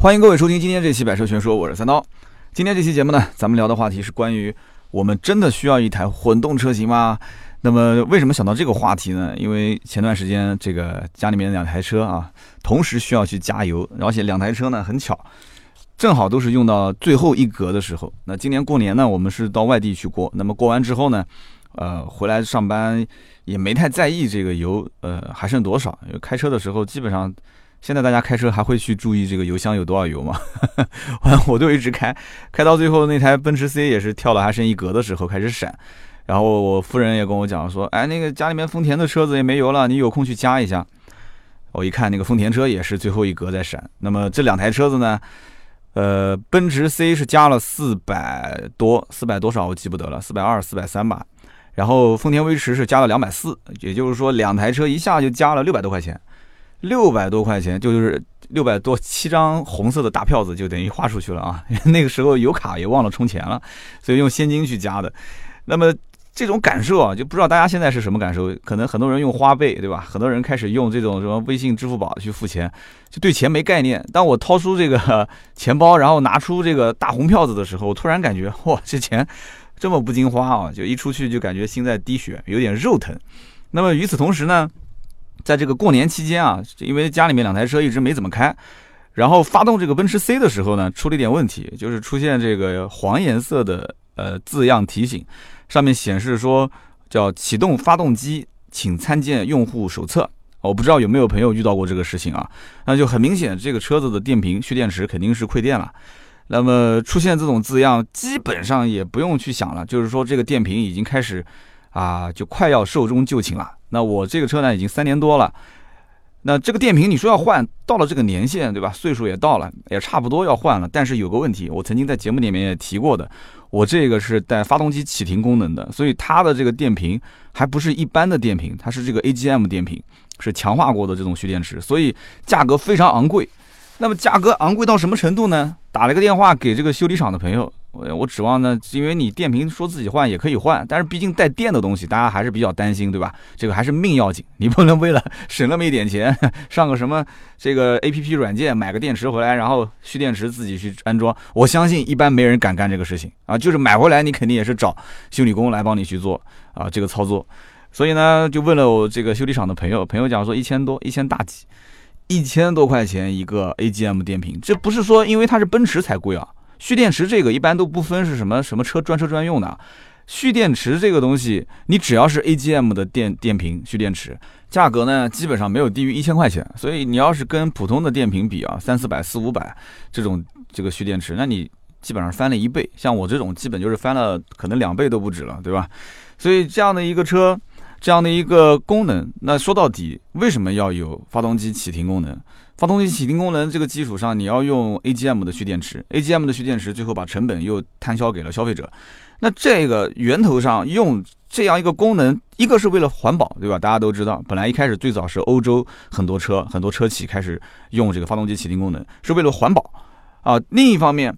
欢迎各位收听今天这期《百车全说》，我是三刀。今天这期节目呢，咱们聊的话题是关于我们真的需要一台混动车型吗？那么为什么想到这个话题呢？因为前段时间这个家里面两台车啊，同时需要去加油，而且两台车呢很巧，正好都是用到最后一格的时候。那今年过年呢，我们是到外地去过，那么过完之后呢，呃，回来上班也没太在意这个油，呃，还剩多少？因为开车的时候基本上。现在大家开车还会去注意这个油箱有多少油吗？我都一直开，开到最后那台奔驰 C 也是跳了还剩一格的时候开始闪，然后我夫人也跟我讲说，哎，那个家里面丰田的车子也没油了，你有空去加一下。我一看那个丰田车也是最后一格在闪。那么这两台车子呢，呃，奔驰 C 是加了四百多，四百多少我记不得了，四百二、四百三吧。然后丰田威驰是加了两百四，也就是说两台车一下就加了六百多块钱。六百多块钱，就是六百多七张红色的大票子，就等于花出去了啊！那个时候有卡也忘了充钱了，所以用现金去加的。那么这种感受啊，就不知道大家现在是什么感受？可能很多人用花呗，对吧？很多人开始用这种什么微信、支付宝去付钱，就对钱没概念。当我掏出这个钱包，然后拿出这个大红票子的时候，我突然感觉哇，这钱这么不经花啊！就一出去就感觉心在滴血，有点肉疼。那么与此同时呢？在这个过年期间啊，因为家里面两台车一直没怎么开，然后发动这个奔驰 C 的时候呢，出了一点问题，就是出现这个黄颜色的呃字样提醒，上面显示说叫启动发动机，请参见用户手册。我不知道有没有朋友遇到过这个事情啊？那就很明显，这个车子的电瓶蓄电池肯定是亏电了。那么出现这种字样，基本上也不用去想了，就是说这个电瓶已经开始啊，就快要寿终就寝了。那我这个车呢，已经三年多了。那这个电瓶你说要换，到了这个年限，对吧？岁数也到了，也差不多要换了。但是有个问题，我曾经在节目里面也提过的，我这个是带发动机启停功能的，所以它的这个电瓶还不是一般的电瓶，它是这个 AGM 电瓶，是强化过的这种蓄电池，所以价格非常昂贵。那么价格昂贵到什么程度呢？打了个电话给这个修理厂的朋友。我我指望呢，因为你电瓶说自己换也可以换，但是毕竟带电的东西，大家还是比较担心，对吧？这个还是命要紧，你不能为了 省那么一点钱，上个什么这个 A P P 软件买个电池回来，然后蓄电池自己去安装。我相信一般没人敢干这个事情啊，就是买回来你肯定也是找修理工来帮你去做啊这个操作。所以呢，就问了我这个修理厂的朋友，朋友讲说一千多，一千大几，一千多块钱一个 A G M 电瓶，这不是说因为它是奔驰才贵啊。蓄电池这个一般都不分是什么什么车专车专用的，蓄电池这个东西，你只要是 AGM 的电电瓶蓄电池，价格呢基本上没有低于一千块钱。所以你要是跟普通的电瓶比啊，三四百、四五百这种这个蓄电池，那你基本上翻了一倍。像我这种基本就是翻了可能两倍都不止了，对吧？所以这样的一个车，这样的一个功能，那说到底为什么要有发动机启停功能？发动机启停功能这个基础上，你要用 AGM 的蓄电池，AGM 的蓄电池最后把成本又摊销给了消费者。那这个源头上用这样一个功能，一个是为了环保，对吧？大家都知道，本来一开始最早是欧洲很多车很多车企开始用这个发动机启停功能，是为了环保啊。另一方面。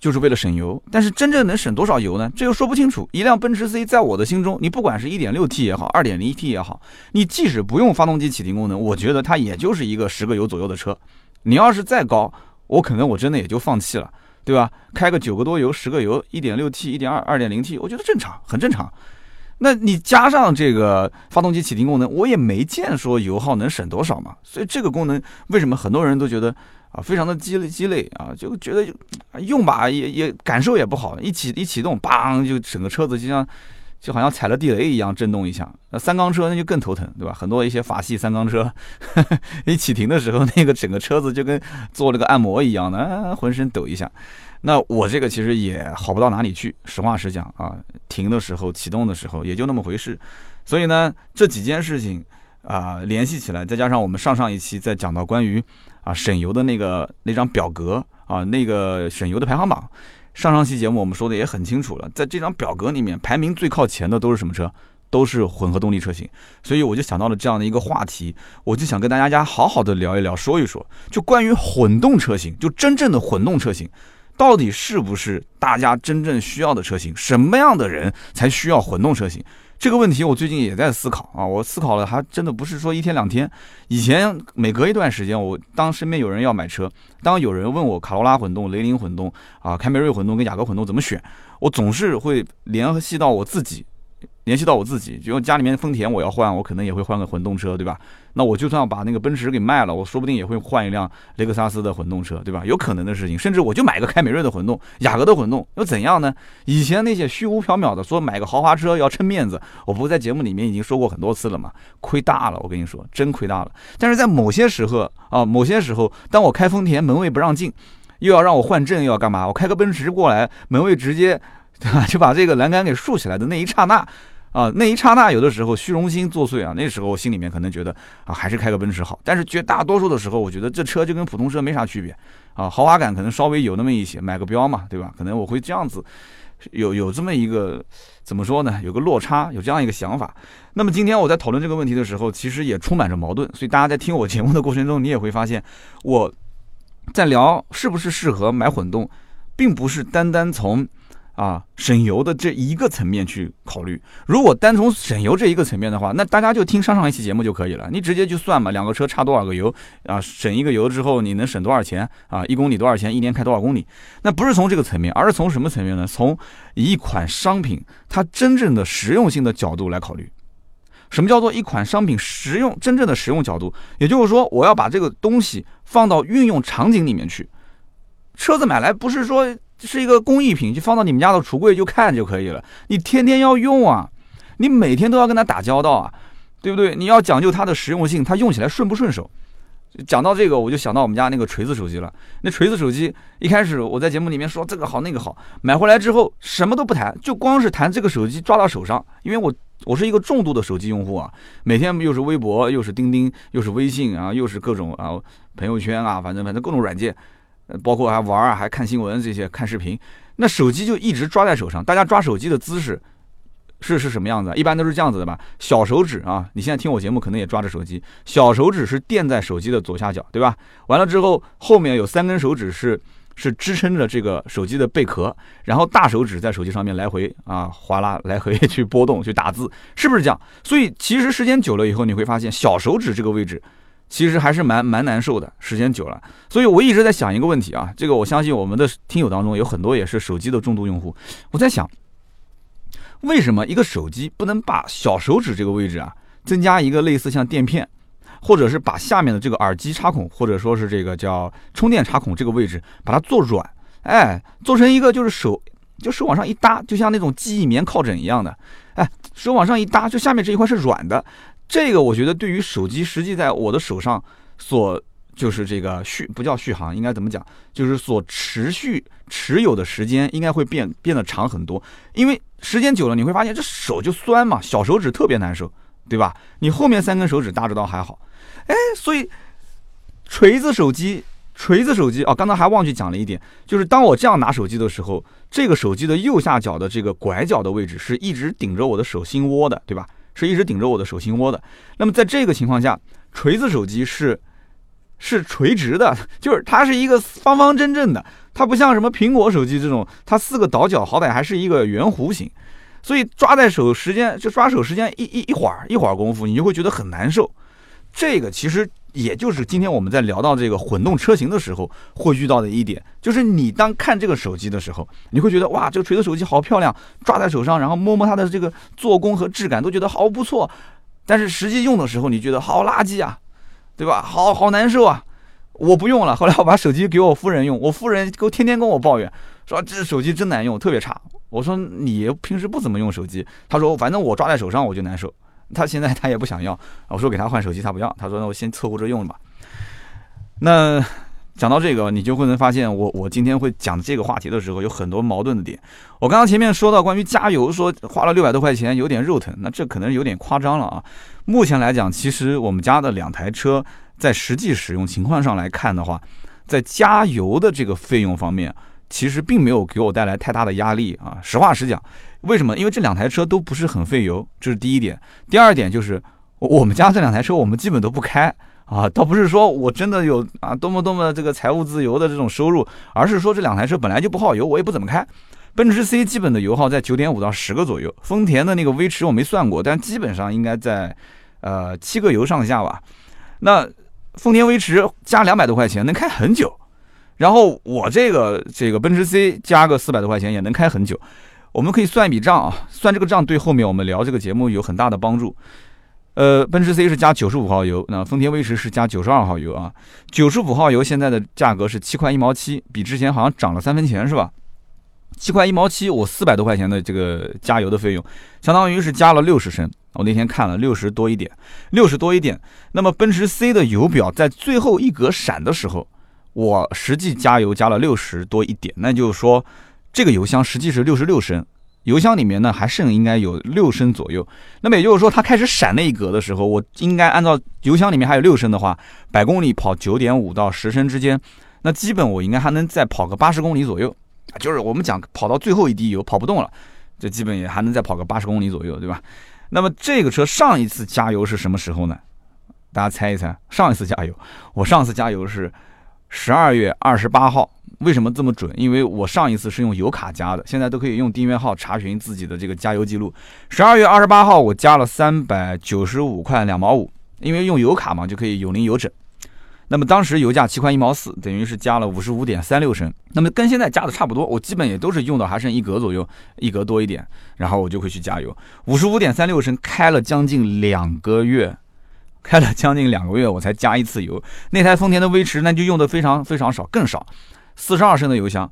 就是为了省油，但是真正能省多少油呢？这又说不清楚。一辆奔驰 C，在我的心中，你不管是一点六 T 也好，二点零 T 也好，你即使不用发动机启停功能，我觉得它也就是一个十个油左右的车。你要是再高，我可能我真的也就放弃了，对吧？开个九个多油、十个油，一点六 T、一点二、二点零 T，我觉得正常，很正常。那你加上这个发动机启停功能，我也没见说油耗能省多少嘛。所以这个功能为什么很多人都觉得？啊，非常的鸡肋鸡肋啊，就觉得用吧也也感受也不好，一启一启动，梆就整个车子就像就好像踩了地雷一样震动一下。那三缸车那就更头疼，对吧？很多一些法系三缸车，一启停的时候，那个整个车子就跟做了个按摩一样的，浑身抖一下。那我这个其实也好不到哪里去，实话实讲啊，停的时候、启动的时候也就那么回事。所以呢，这几件事情啊联系起来，再加上我们上上一期在讲到关于。啊，省油的那个那张表格啊，那个省油的排行榜，上上期节目我们说的也很清楚了，在这张表格里面排名最靠前的都是什么车？都是混合动力车型。所以我就想到了这样的一个话题，我就想跟大家家好好的聊一聊，说一说，就关于混动车型，就真正的混动车型，到底是不是大家真正需要的车型？什么样的人才需要混动车型？这个问题我最近也在思考啊，我思考了，还真的不是说一天两天。以前每隔一段时间，我当身边有人要买车，当有人问我卡罗拉混动、雷凌混动啊、凯美瑞混动跟雅阁混动怎么选，我总是会联系到我自己。联系到我自己，就家里面丰田我要换，我可能也会换个混动车，对吧？那我就算把那个奔驰给卖了，我说不定也会换一辆雷克萨斯的混动车，对吧？有可能的事情，甚至我就买个凯美瑞的混动、雅阁的混动，又怎样呢？以前那些虚无缥缈的说买个豪华车要撑面子，我不在节目里面已经说过很多次了嘛？亏大了，我跟你说，真亏大了。但是在某些时候啊，某些时候，当我开丰田门卫不让进，又要让我换证，又要干嘛？我开个奔驰过来，门卫直接对 吧，就把这个栏杆给竖起来的那一刹那。啊，那一刹那，有的时候虚荣心作祟啊，那时候我心里面可能觉得啊，还是开个奔驰好。但是绝大多数的时候，我觉得这车就跟普通车没啥区别啊，豪华感可能稍微有那么一些，买个标嘛，对吧？可能我会这样子，有有这么一个怎么说呢？有个落差，有这样一个想法。那么今天我在讨论这个问题的时候，其实也充满着矛盾。所以大家在听我节目的过程中，你也会发现我在聊是不是适合买混动，并不是单单从。啊，省油的这一个层面去考虑，如果单从省油这一个层面的话，那大家就听上上一期节目就可以了。你直接去算嘛，两个车差多少个油啊？省一个油之后，你能省多少钱啊？一公里多少钱？一年开多少公里？那不是从这个层面，而是从什么层面呢？从一款商品它真正的实用性的角度来考虑。什么叫做一款商品实用真正的实用角度？也就是说，我要把这个东西放到运用场景里面去。车子买来不是说。是一个工艺品，就放到你们家的橱柜就看就可以了。你天天要用啊，你每天都要跟它打交道啊，对不对？你要讲究它的实用性，它用起来顺不顺手。讲到这个，我就想到我们家那个锤子手机了。那锤子手机一开始我在节目里面说这个好那个好，买回来之后什么都不谈，就光是谈这个手机抓到手上，因为我我是一个重度的手机用户啊，每天又是微博，又是钉钉，又是微信啊，又是各种啊朋友圈啊，反正反正各种软件。包括还玩啊，还看新闻这些，看视频，那手机就一直抓在手上。大家抓手机的姿势是是什么样子？一般都是这样子的吧？小手指啊，你现在听我节目可能也抓着手机，小手指是垫在手机的左下角，对吧？完了之后，后面有三根手指是是支撑着这个手机的贝壳，然后大手指在手机上面来回啊划拉，来回 去波动去打字，是不是这样？所以其实时间久了以后，你会发现小手指这个位置。其实还是蛮蛮难受的，时间久了，所以我一直在想一个问题啊，这个我相信我们的听友当中有很多也是手机的重度用户，我在想，为什么一个手机不能把小手指这个位置啊，增加一个类似像垫片，或者是把下面的这个耳机插孔，或者说是这个叫充电插孔这个位置，把它做软，哎，做成一个就是手就手往上一搭，就像那种记忆棉靠枕一样的，哎，手往上一搭，就下面这一块是软的。这个我觉得对于手机实际在我的手上所就是这个续不叫续航，应该怎么讲？就是所持续持有的时间应该会变变得长很多，因为时间久了你会发现这手就酸嘛，小手指特别难受，对吧？你后面三根手指搭着倒还好，哎，所以锤子手机，锤子手机啊，刚才还忘记讲了一点，就是当我这样拿手机的时候，这个手机的右下角的这个拐角的位置是一直顶着我的手心窝的，对吧？是一直顶着我的手心窝的。那么在这个情况下，锤子手机是是垂直的，就是它是一个方方正正的，它不像什么苹果手机这种，它四个倒角好歹还是一个圆弧形，所以抓在手时间就抓手时间一一一会儿一会儿功夫，你就会觉得很难受。这个其实。也就是今天我们在聊到这个混动车型的时候，会遇到的一点，就是你当看这个手机的时候，你会觉得哇，这个锤子手机好漂亮，抓在手上，然后摸摸它的这个做工和质感，都觉得好不错。但是实际用的时候，你觉得好垃圾啊，对吧？好好难受啊，我不用了。后来我把手机给我夫人用，我夫人给我天天跟我抱怨，说这手机真难用，特别差。我说你平时不怎么用手机，他说反正我抓在手上我就难受。他现在他也不想要，我说给他换手机，他不要。他说那我先凑合着用吧。那讲到这个，你就会能发现，我我今天会讲这个话题的时候，有很多矛盾的点。我刚刚前面说到关于加油，说花了六百多块钱，有点肉疼，那这可能有点夸张了啊。目前来讲，其实我们家的两台车在实际使用情况上来看的话，在加油的这个费用方面，其实并没有给我带来太大的压力啊。实话实讲。为什么？因为这两台车都不是很费油，这是第一点。第二点就是，我们家这两台车我们基本都不开啊，倒不是说我真的有啊多么多么这个财务自由的这种收入，而是说这两台车本来就不耗油，我也不怎么开。奔驰 C 基本的油耗在九点五到十个左右，丰田的那个威驰我没算过，但基本上应该在呃七个油上下吧。那丰田威驰加两百多块钱能开很久，然后我这个这个奔驰 C 加个四百多块钱也能开很久。我们可以算一笔账啊，算这个账对后面我们聊这个节目有很大的帮助。呃，奔驰 C 是加九十五号油，那丰田威驰是加九十二号油啊。九十五号油现在的价格是七块一毛七，比之前好像涨了三分钱是吧？七块一毛七，我四百多块钱的这个加油的费用，相当于是加了六十升。我那天看了六十多一点，六十多一点。那么奔驰 C 的油表在最后一格闪的时候，我实际加油加了六十多一点，那就是说这个油箱实际是六十六升。油箱里面呢还剩应该有六升左右，那么也就是说它开始闪那一格的时候，我应该按照油箱里面还有六升的话，百公里跑九点五到十升之间，那基本我应该还能再跑个八十公里左右，就是我们讲跑到最后一滴油跑不动了，这基本也还能再跑个八十公里左右，对吧？那么这个车上一次加油是什么时候呢？大家猜一猜，上一次加油，我上次加油是十二月二十八号。为什么这么准？因为我上一次是用油卡加的，现在都可以用订阅号查询自己的这个加油记录。十二月二十八号我加了三百九十五块两毛五，因为用油卡嘛，就可以有零有整。那么当时油价七块一毛四，等于是加了五十五点三六升。那么跟现在加的差不多，我基本也都是用到还剩一格左右，一格多一点，然后我就会去加油。五十五点三六升开了将近两个月。开了将近两个月，我才加一次油。那台丰田的威驰那就用的非常非常少，更少。四十二升的油箱，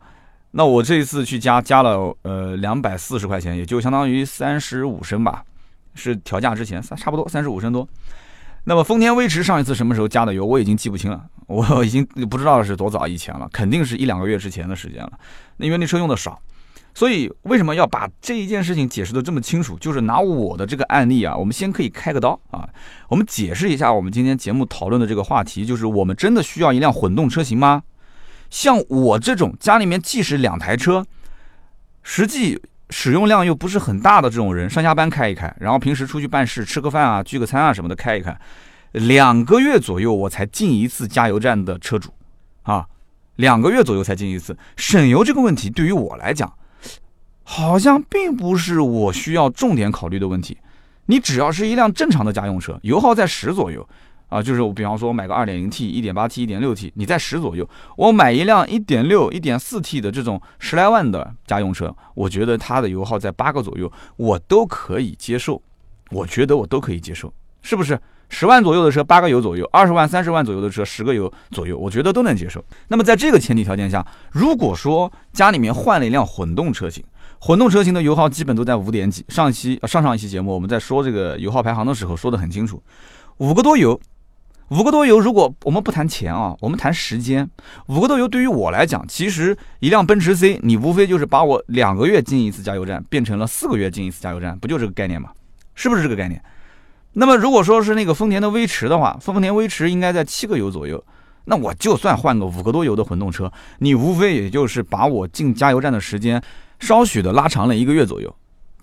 那我这一次去加加了呃两百四十块钱，也就相当于三十五升吧，是调价之前三差不多三十五升多。那么丰田威驰上一次什么时候加的油，我已经记不清了，我已经不知道是多早以前了，肯定是一两个月之前的时间了。那因为那车用的少，所以为什么要把这一件事情解释的这么清楚？就是拿我的这个案例啊，我们先可以开个刀啊，我们解释一下我们今天节目讨论的这个话题，就是我们真的需要一辆混动车型吗？像我这种家里面即使两台车，实际使用量又不是很大的这种人，上下班开一开，然后平时出去办事、吃个饭啊、聚个餐啊什么的开一开，两个月左右我才进一次加油站的车主，啊，两个月左右才进一次，省油这个问题对于我来讲，好像并不是我需要重点考虑的问题。你只要是一辆正常的家用车，油耗在十左右。啊，就是我比方说，我买个二点零 T、一点八 T、一点六 T，你在十左右，我买一辆一点六、一点四 T 的这种十来万的家用车，我觉得它的油耗在八个左右，我都可以接受。我觉得我都可以接受，是不是？十万左右的车八个油左右，二十万、三十万左右的车十个油左右，我觉得都能接受。那么在这个前提条件下，如果说家里面换了一辆混动车型，混动车型的油耗基本都在五点几。上期、上上一期节目我们在说这个油耗排行的时候说的很清楚，五个多油。五个多油，如果我们不谈钱啊，我们谈时间。五个多油对于我来讲，其实一辆奔驰 C，你无非就是把我两个月进一次加油站变成了四个月进一次加油站，不就这个概念吗？是不是这个概念？那么如果说是那个丰田的威驰的话，丰田威驰应该在七个油左右，那我就算换个五个多油的混动车，你无非也就是把我进加油站的时间稍许的拉长了一个月左右。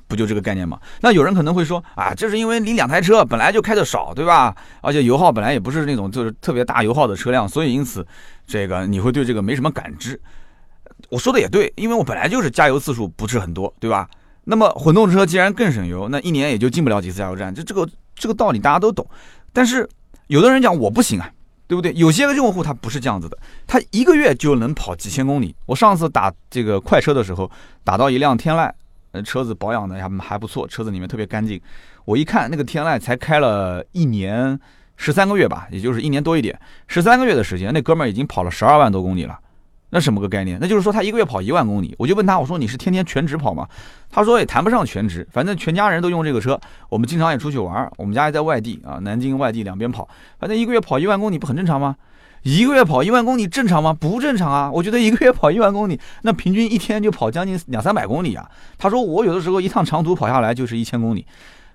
不就这个概念吗？那有人可能会说啊，这是因为你两台车本来就开的少，对吧？而且油耗本来也不是那种就是特别大油耗的车辆，所以因此这个你会对这个没什么感知。我说的也对，因为我本来就是加油次数不是很多，对吧？那么混动车既然更省油，那一年也就进不了几次加油站，就这个这个道理大家都懂。但是有的人讲我不行啊，对不对？有些个用户他不是这样子的，他一个月就能跑几千公里。我上次打这个快车的时候，打到一辆天籁。呃车子保养的还还不错，车子里面特别干净。我一看那个天籁才开了一年十三个月吧，也就是一年多一点，十三个月的时间，那哥们儿已经跑了十二万多公里了。那什么个概念？那就是说他一个月跑一万公里。我就问他，我说你是天天全职跑吗？他说也谈不上全职，反正全家人都用这个车，我们经常也出去玩，我们家也在外地啊，南京外地两边跑，反正一个月跑一万公里不很正常吗？一个月跑一万公里正常吗？不正常啊！我觉得一个月跑一万公里，那平均一天就跑将近两三百公里啊。他说我有的时候一趟长途跑下来就是一千公里，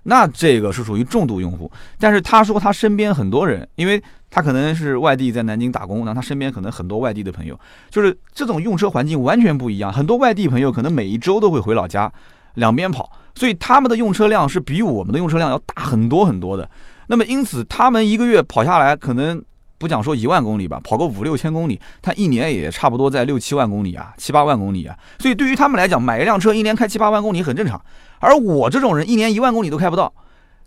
那这个是属于重度用户。但是他说他身边很多人，因为他可能是外地在南京打工，那他身边可能很多外地的朋友，就是这种用车环境完全不一样。很多外地朋友可能每一周都会回老家，两边跑，所以他们的用车量是比我们的用车量要大很多很多的。那么因此他们一个月跑下来可能。不讲说一万公里吧，跑个五六千公里，他一年也差不多在六七万公里啊，七八万公里啊。所以对于他们来讲，买一辆车一年开七八万公里很正常。而我这种人一年一万公里都开不到，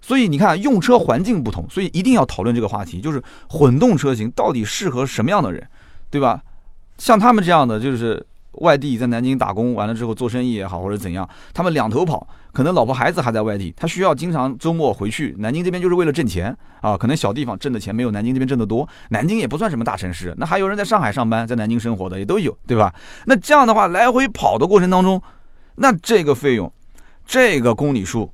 所以你看用车环境不同，所以一定要讨论这个话题，就是混动车型到底适合什么样的人，对吧？像他们这样的就是。外地在南京打工完了之后做生意也好或者怎样，他们两头跑，可能老婆孩子还在外地，他需要经常周末回去。南京这边就是为了挣钱啊，可能小地方挣的钱没有南京这边挣得多。南京也不算什么大城市，那还有人在上海上班，在南京生活的也都有，对吧？那这样的话来回跑的过程当中，那这个费用，这个公里数，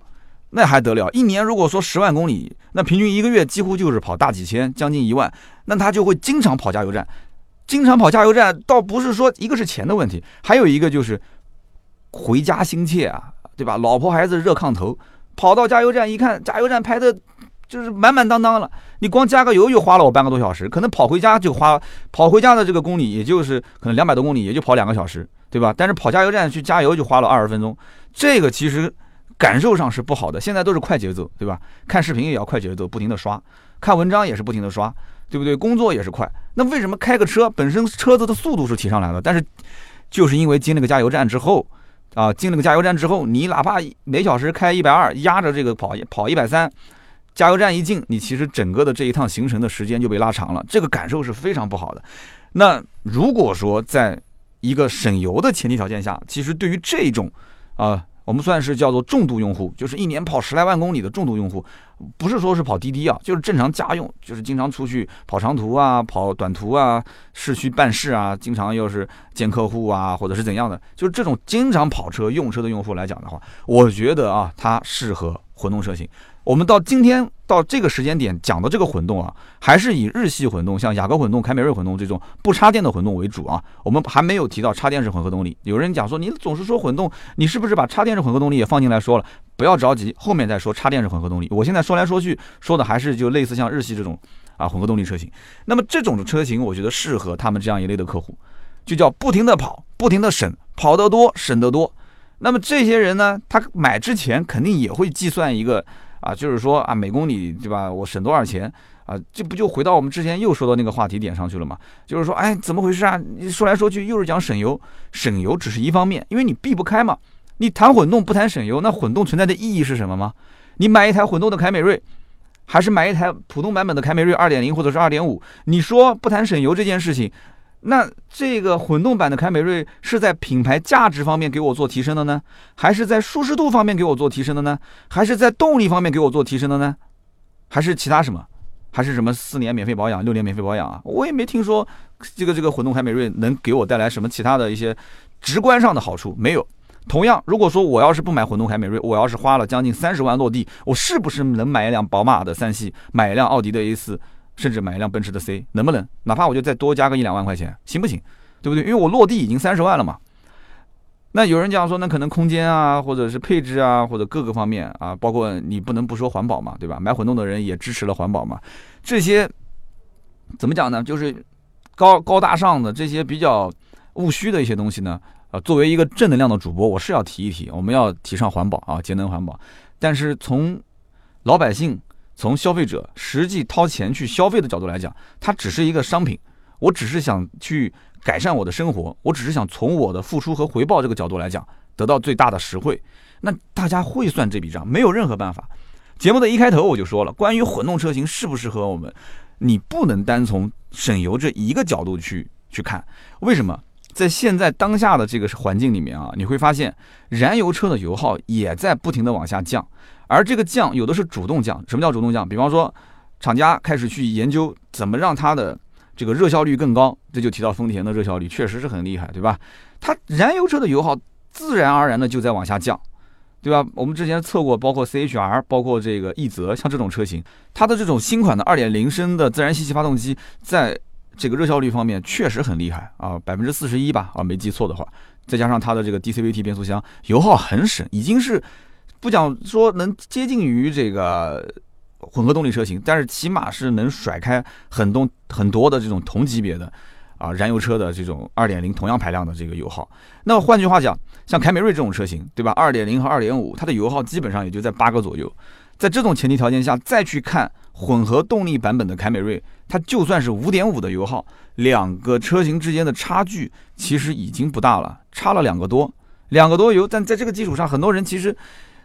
那还得了？一年如果说十万公里，那平均一个月几乎就是跑大几千，将近一万，那他就会经常跑加油站。经常跑加油站，倒不是说一个是钱的问题，还有一个就是回家心切啊，对吧？老婆孩子热炕头，跑到加油站一看，加油站排的，就是满满当当了。你光加个油就花了我半个多小时，可能跑回家就花，跑回家的这个公里也就是可能两百多公里，也就跑两个小时，对吧？但是跑加油站去加油就花了二十分钟，这个其实感受上是不好的。现在都是快节奏，对吧？看视频也要快节奏，不停的刷，看文章也是不停的刷。对不对？工作也是快，那为什么开个车本身车子的速度是提上来了？但是就是因为进了个加油站之后，啊，进了个加油站之后，你哪怕每小时开一百二，压着这个跑跑一百三，加油站一进，你其实整个的这一趟行程的时间就被拉长了，这个感受是非常不好的。那如果说在一个省油的前提条件下，其实对于这种啊。我们算是叫做重度用户，就是一年跑十来万公里的重度用户，不是说是跑滴滴啊，就是正常家用，就是经常出去跑长途啊、跑短途啊、市区办事啊，经常又是见客户啊，或者是怎样的，就是这种经常跑车用车的用户来讲的话，我觉得啊，它适合混动车型。我们到今天到这个时间点讲的这个混动啊，还是以日系混动，像雅阁混动、凯美瑞混动这种不插电的混动为主啊。我们还没有提到插电式混合动力。有人讲说，你总是说混动，你是不是把插电式混合动力也放进来说了？不要着急，后面再说插电式混合动力。我现在说来说去说的还是就类似像日系这种啊混合动力车型。那么这种车型，我觉得适合他们这样一类的客户，就叫不停的跑，不停的省，跑得多，省得多。那么这些人呢，他买之前肯定也会计算一个。啊，就是说啊，每公里对吧？我省多少钱啊？这不就回到我们之前又说到那个话题点上去了吗？就是说，哎，怎么回事啊？说来说去又是讲省油，省油只是一方面，因为你避不开嘛。你谈混动不谈省油，那混动存在的意义是什么吗？你买一台混动的凯美瑞，还是买一台普通版本的凯美瑞二点零或者是二点五？你说不谈省油这件事情？那这个混动版的凯美瑞是在品牌价值方面给我做提升的呢，还是在舒适度方面给我做提升的呢？还是在动力方面给我做提升的呢？还是其他什么？还是什么四年免费保养、六年免费保养啊？我也没听说这个这个混动凯美瑞能给我带来什么其他的一些直观上的好处没有。同样，如果说我要是不买混动凯美瑞，我要是花了将近三十万落地，我是不是能买一辆宝马的三系，买一辆奥迪的 A 四？甚至买一辆奔驰的 C，能不能？哪怕我就再多加个一两万块钱，行不行？对不对？因为我落地已经三十万了嘛。那有人讲说，那可能空间啊，或者是配置啊，或者各个方面啊，包括你不能不说环保嘛，对吧？买混动的人也支持了环保嘛。这些怎么讲呢？就是高高大上的这些比较务虚的一些东西呢。啊，作为一个正能量的主播，我是要提一提，我们要提倡环保啊，节能环保。但是从老百姓。从消费者实际掏钱去消费的角度来讲，它只是一个商品。我只是想去改善我的生活，我只是想从我的付出和回报这个角度来讲，得到最大的实惠。那大家会算这笔账，没有任何办法。节目的一开头我就说了，关于混动车型适不适合我们，你不能单从省油这一个角度去去看。为什么？在现在当下的这个环境里面啊，你会发现燃油车的油耗也在不停的往下降。而这个降有的是主动降，什么叫主动降？比方说，厂家开始去研究怎么让它的这个热效率更高，这就提到丰田的热效率确实是很厉害，对吧？它燃油车的油耗自然而然的就在往下降，对吧？我们之前测过，包括 CHR，包括这个奕泽，像这种车型，它的这种新款的2.0升的自然吸气发动机，在这个热效率方面确实很厉害啊，百分之四十一吧，啊，没记错的话，再加上它的这个 DCVT 变速箱，油耗很省，已经是。不讲说能接近于这个混合动力车型，但是起码是能甩开很多很多的这种同级别的啊燃油车的这种二点零同样排量的这个油耗。那换句话讲，像凯美瑞这种车型，对吧？二点零和二点五，它的油耗基本上也就在八个左右。在这种前提条件下再去看混合动力版本的凯美瑞，它就算是五点五的油耗，两个车型之间的差距其实已经不大了，差了两个多，两个多油。但在这个基础上，很多人其实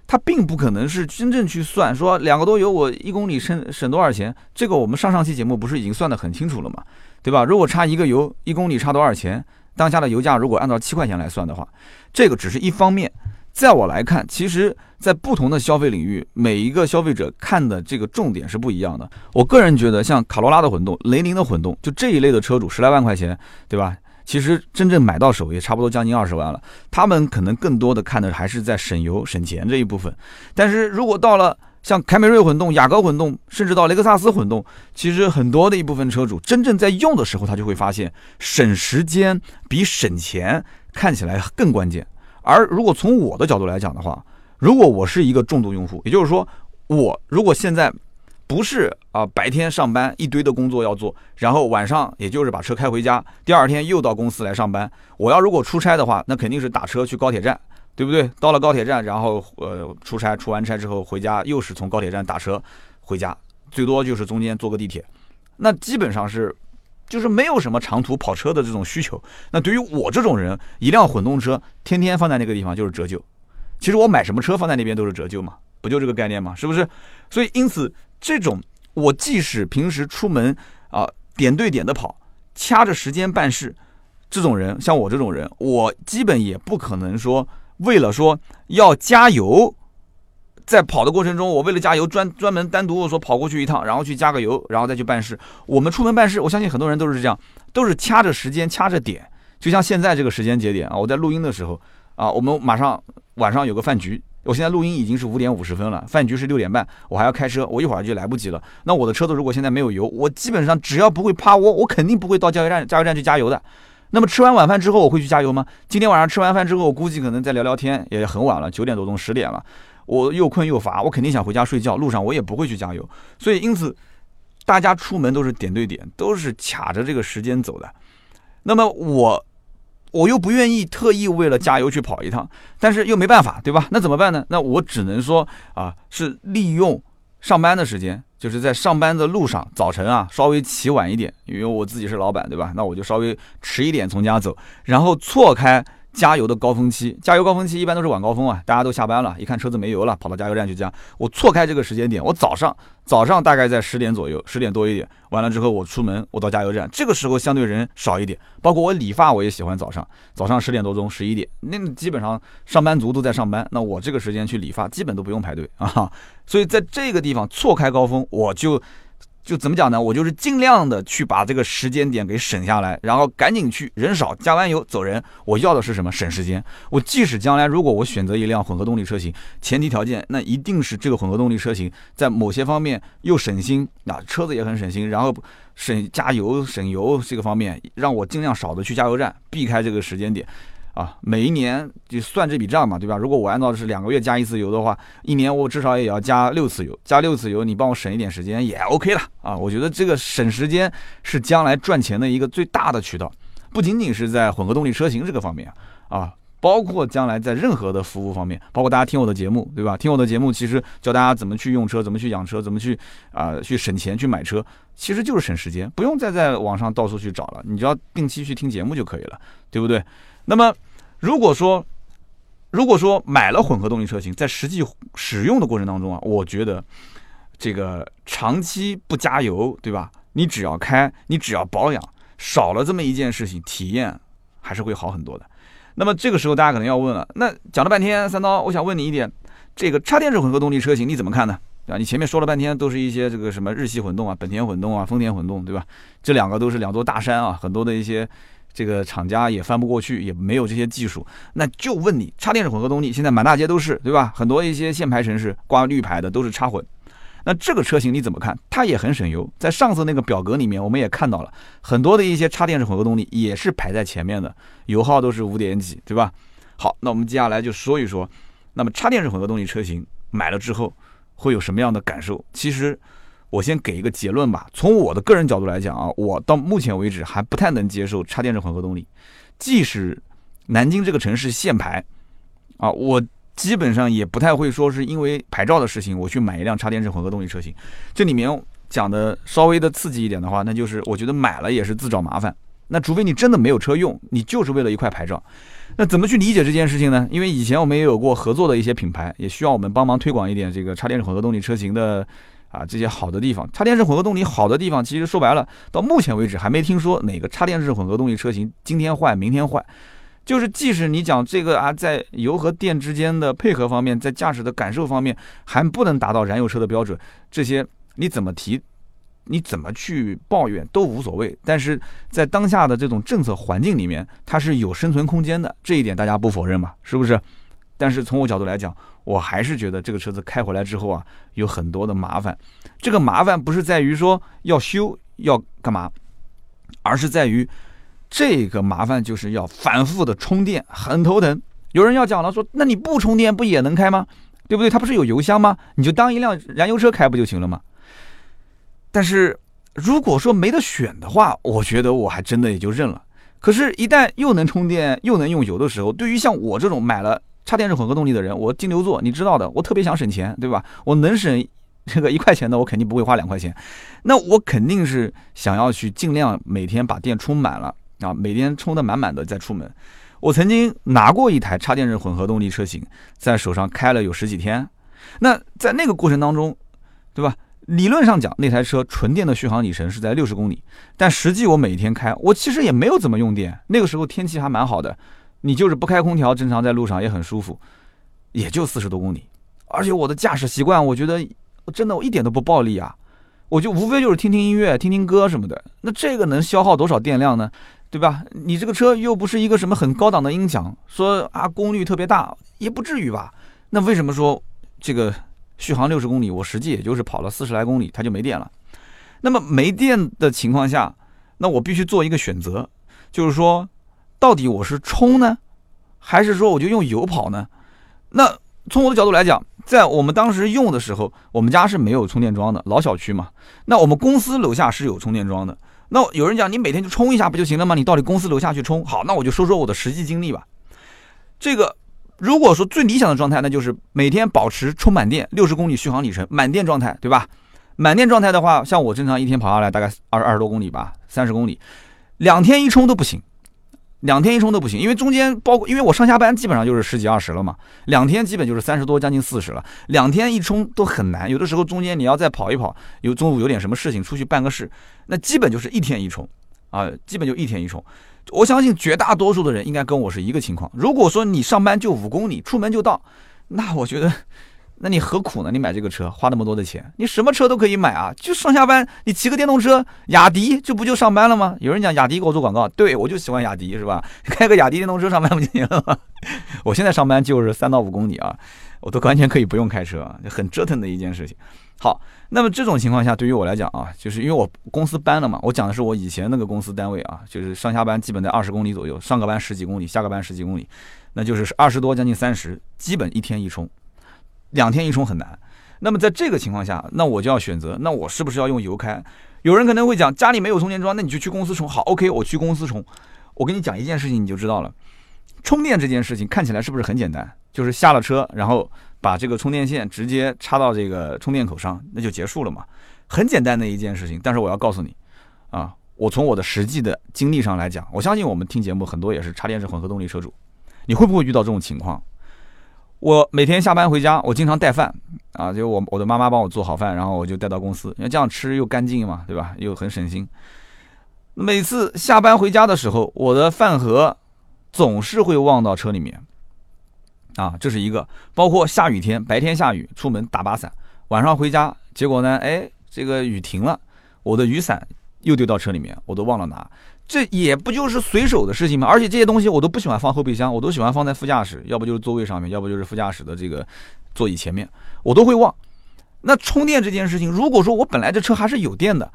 他并不可能是真正去算说两个多油我一公里省省多少钱。这个我们上上期节目不是已经算得很清楚了吗？对吧？如果差一个油一公里差多少钱？当下的油价如果按照七块钱来算的话，这个只是一方面。在我来看，其实，在不同的消费领域，每一个消费者看的这个重点是不一样的。我个人觉得，像卡罗拉的混动、雷凌的混动，就这一类的车主，十来万块钱，对吧？其实真正买到手也差不多将近二十万了。他们可能更多的看的还是在省油省钱这一部分。但是如果到了像凯美瑞混动、雅阁混动，甚至到雷克萨斯混动，其实很多的一部分车主真正在用的时候，他就会发现，省时间比省钱看起来更关键。而如果从我的角度来讲的话，如果我是一个重度用户，也就是说，我如果现在不是啊白天上班一堆的工作要做，然后晚上也就是把车开回家，第二天又到公司来上班，我要如果出差的话，那肯定是打车去高铁站，对不对？到了高铁站，然后呃出差，出完差之后回家，又是从高铁站打车回家，最多就是中间坐个地铁，那基本上是。就是没有什么长途跑车的这种需求。那对于我这种人，一辆混动车天天放在那个地方就是折旧。其实我买什么车放在那边都是折旧嘛，不就这个概念嘛，是不是？所以因此，这种我即使平时出门啊点对点的跑，掐着时间办事，这种人像我这种人，我基本也不可能说为了说要加油。在跑的过程中，我为了加油专专门单独说跑过去一趟，然后去加个油，然后再去办事。我们出门办事，我相信很多人都是这样，都是掐着时间掐着点。就像现在这个时间节点啊，我在录音的时候啊，我们马上晚上有个饭局，我现在录音已经是五点五十分了，饭局是六点半，我还要开车，我一会儿就来不及了。那我的车子如果现在没有油，我基本上只要不会趴窝，我肯定不会到加油站加油站去加油的。那么吃完晚饭之后，我会去加油吗？今天晚上吃完饭之后，我估计可能再聊聊天，也很晚了，九点多钟十点了。我又困又乏，我肯定想回家睡觉。路上我也不会去加油，所以因此，大家出门都是点对点，都是卡着这个时间走的。那么我，我又不愿意特意为了加油去跑一趟，但是又没办法，对吧？那怎么办呢？那我只能说啊，是利用上班的时间，就是在上班的路上，早晨啊稍微起晚一点，因为我自己是老板，对吧？那我就稍微迟一点从家走，然后错开。加油的高峰期，加油高峰期一般都是晚高峰啊，大家都下班了，一看车子没油了，跑到加油站去加。我错开这个时间点，我早上早上大概在十点左右，十点多一点，完了之后我出门，我到加油站，这个时候相对人少一点。包括我理发，我也喜欢早上，早上十点多钟，十一点，那基本上上班族都在上班，那我这个时间去理发，基本都不用排队啊。所以在这个地方错开高峰，我就。就怎么讲呢？我就是尽量的去把这个时间点给省下来，然后赶紧去，人少加完油走人。我要的是什么？省时间。我即使将来如果我选择一辆混合动力车型，前提条件那一定是这个混合动力车型在某些方面又省心，啊车子也很省心，然后省加油省油这个方面，让我尽量少的去加油站，避开这个时间点。啊，每一年就算这笔账嘛，对吧？如果我按照是两个月加一次油的话，一年我至少也要加六次油，加六次油，你帮我省一点时间也 OK 了啊！我觉得这个省时间是将来赚钱的一个最大的渠道，不仅仅是在混合动力车型这个方面啊，包括将来在任何的服务方面，包括大家听我的节目，对吧？听我的节目其实教大家怎么去用车，怎么去养车，怎么去啊去省钱去买车，其实就是省时间，不用再在网上到处去找了，你只要定期去听节目就可以了，对不对？那么，如果说，如果说买了混合动力车型，在实际使用的过程当中啊，我觉得这个长期不加油，对吧？你只要开，你只要保养，少了这么一件事情，体验还是会好很多的。那么这个时候大家可能要问了，那讲了半天，三刀，我想问你一点，这个插电式混合动力车型你怎么看呢？对吧？你前面说了半天都是一些这个什么日系混动啊、本田混动啊、丰田混动，对吧？这两个都是两座大山啊，很多的一些。这个厂家也翻不过去，也没有这些技术，那就问你，插电式混合动力现在满大街都是，对吧？很多一些限牌城市挂绿牌的都是插混，那这个车型你怎么看？它也很省油，在上次那个表格里面我们也看到了很多的一些插电式混合动力也是排在前面的，油耗都是五点几，对吧？好，那我们接下来就说一说，那么插电式混合动力车型买了之后会有什么样的感受？其实。我先给一个结论吧。从我的个人角度来讲啊，我到目前为止还不太能接受插电式混合动力。即使南京这个城市限牌啊，我基本上也不太会说是因为牌照的事情我去买一辆插电式混合动力车型。这里面讲的稍微的刺激一点的话，那就是我觉得买了也是自找麻烦。那除非你真的没有车用，你就是为了一块牌照。那怎么去理解这件事情呢？因为以前我们也有过合作的一些品牌，也需要我们帮忙推广一点这个插电式混合动力车型的。啊，这些好的地方，插电式混合动力好的地方，其实说白了，到目前为止还没听说哪个插电式混合动力车型今天坏明天坏。就是即使你讲这个啊，在油和电之间的配合方面，在驾驶的感受方面还不能达到燃油车的标准，这些你怎么提，你怎么去抱怨都无所谓。但是在当下的这种政策环境里面，它是有生存空间的，这一点大家不否认嘛？是不是？但是从我角度来讲，我还是觉得这个车子开回来之后啊，有很多的麻烦。这个麻烦不是在于说要修要干嘛，而是在于这个麻烦就是要反复的充电，很头疼。有人要讲了说，那你不充电不也能开吗？对不对？它不是有油箱吗？你就当一辆燃油车开不就行了吗？但是如果说没得选的话，我觉得我还真的也就认了。可是，一旦又能充电又能用油的时候，对于像我这种买了。插电式混合动力的人，我金牛座，你知道的，我特别想省钱，对吧？我能省这个一块钱的，我肯定不会花两块钱。那我肯定是想要去尽量每天把电充满了啊，每天充的满满的再出门。我曾经拿过一台插电式混合动力车型，在手上开了有十几天。那在那个过程当中，对吧？理论上讲，那台车纯电的续航里程是在六十公里，但实际我每天开，我其实也没有怎么用电。那个时候天气还蛮好的。你就是不开空调，正常在路上也很舒服，也就四十多公里。而且我的驾驶习惯，我觉得真的我一点都不暴力啊，我就无非就是听听音乐、听听歌什么的。那这个能消耗多少电量呢？对吧？你这个车又不是一个什么很高档的音响，说啊功率特别大，也不至于吧？那为什么说这个续航六十公里，我实际也就是跑了四十来公里，它就没电了？那么没电的情况下，那我必须做一个选择，就是说。到底我是充呢，还是说我就用油跑呢？那从我的角度来讲，在我们当时用的时候，我们家是没有充电桩的，老小区嘛。那我们公司楼下是有充电桩的。那有人讲，你每天就充一下不就行了吗？你到底公司楼下去充？好，那我就说说我的实际经历吧。这个如果说最理想的状态，那就是每天保持充满电，六十公里续航里程，满电状态，对吧？满电状态的话，像我正常一天跑下来大概二二十多公里吧，三十公里，两天一充都不行。两天一充都不行，因为中间包括，因为我上下班基本上就是十几二十了嘛，两天基本就是三十多，将近四十了。两天一充都很难，有的时候中间你要再跑一跑，有中午有点什么事情出去办个事，那基本就是一天一充，啊，基本就一天一充。我相信绝大多数的人应该跟我是一个情况。如果说你上班就五公里，出门就到，那我觉得。那你何苦呢？你买这个车花那么多的钱，你什么车都可以买啊！就上下班，你骑个电动车，雅迪，这不就上班了吗？有人讲雅迪给我做广告，对我就喜欢雅迪，是吧？开个雅迪电动车上班不就行了吗？我现在上班就是三到五公里啊，我都完全可以不用开车，很折腾的一件事情。好，那么这种情况下，对于我来讲啊，就是因为我公司搬了嘛，我讲的是我以前那个公司单位啊，就是上下班基本在二十公里左右，上个班十几公里，下个班十几公里，那就是二十多将近三十，基本一天一充。两天一充很难，那么在这个情况下，那我就要选择，那我是不是要用油开？有人可能会讲家里没有充电桩，那你就去公司充。好，OK，我去公司充。我跟你讲一件事情，你就知道了。充电这件事情看起来是不是很简单？就是下了车，然后把这个充电线直接插到这个充电口上，那就结束了嘛？很简单的一件事情。但是我要告诉你，啊，我从我的实际的经历上来讲，我相信我们听节目很多也是插电式混合动力车主，你会不会遇到这种情况？我每天下班回家，我经常带饭啊，就我我的妈妈帮我做好饭，然后我就带到公司，因为这样吃又干净嘛，对吧？又很省心。每次下班回家的时候，我的饭盒总是会忘到车里面啊，这是一个。包括下雨天，白天下雨出门打把伞，晚上回家，结果呢，哎，这个雨停了，我的雨伞又丢到车里面，我都忘了拿。这也不就是随手的事情吗？而且这些东西我都不喜欢放后备箱，我都喜欢放在副驾驶，要不就是座位上面，要不就是副驾驶的这个座椅前面，我都会忘。那充电这件事情，如果说我本来这车还是有电的，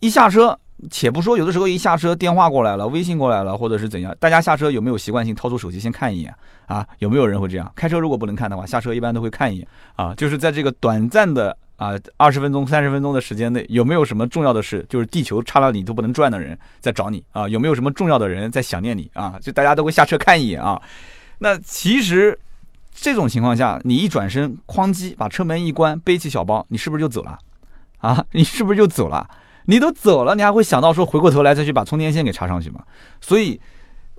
一下车，且不说有的时候一下车电话过来了，微信过来了，或者是怎样，大家下车有没有习惯性掏出手机先看一眼啊？有没有人会这样？开车如果不能看的话，下车一般都会看一眼啊，就是在这个短暂的。啊，二十分钟、三十分钟的时间内，有没有什么重要的事？就是地球差了你都不能转的人在找你啊？有没有什么重要的人在想念你啊？就大家都会下车看一眼啊。那其实这种情况下，你一转身，哐叽把车门一关，背起小包，你是不是就走了？啊，你是不是就走了？你都走了，你还会想到说回过头来再去把充电线给插上去吗？所以，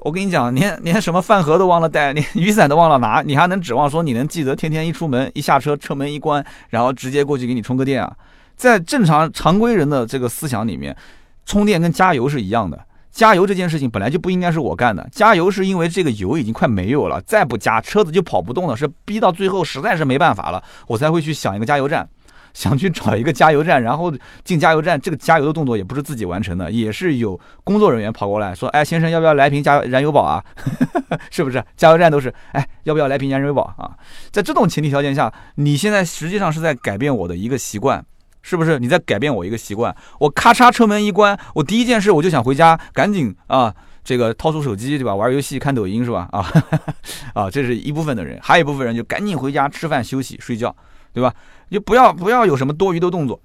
我跟你讲，连连什么饭盒都忘了带，连雨伞都忘了拿，你还能指望说你能记得天天一出门一下车车门一关，然后直接过去给你充个电啊？在正常常规人的这个思想里面，充电跟加油是一样的。加油这件事情本来就不应该是我干的，加油是因为这个油已经快没有了，再不加车子就跑不动了，是逼到最后实在是没办法了，我才会去想一个加油站，想去找一个加油站，然后进加油站，这个加油的动作也不是自己完成的，也是有工作人员跑过来说，哎，先生要不要来瓶加燃油宝啊？是不是？加油站都是，哎，要不要来瓶燃油宝啊？在这种前提条件下，你现在实际上是在改变我的一个习惯。是不是你在改变我一个习惯？我咔嚓车门一关，我第一件事我就想回家，赶紧啊，这个掏出手机，对吧？玩游戏、看抖音是吧？啊 啊，这是一部分的人，还有一部分人就赶紧回家吃饭、休息、睡觉，对吧？就不要不要有什么多余的动作。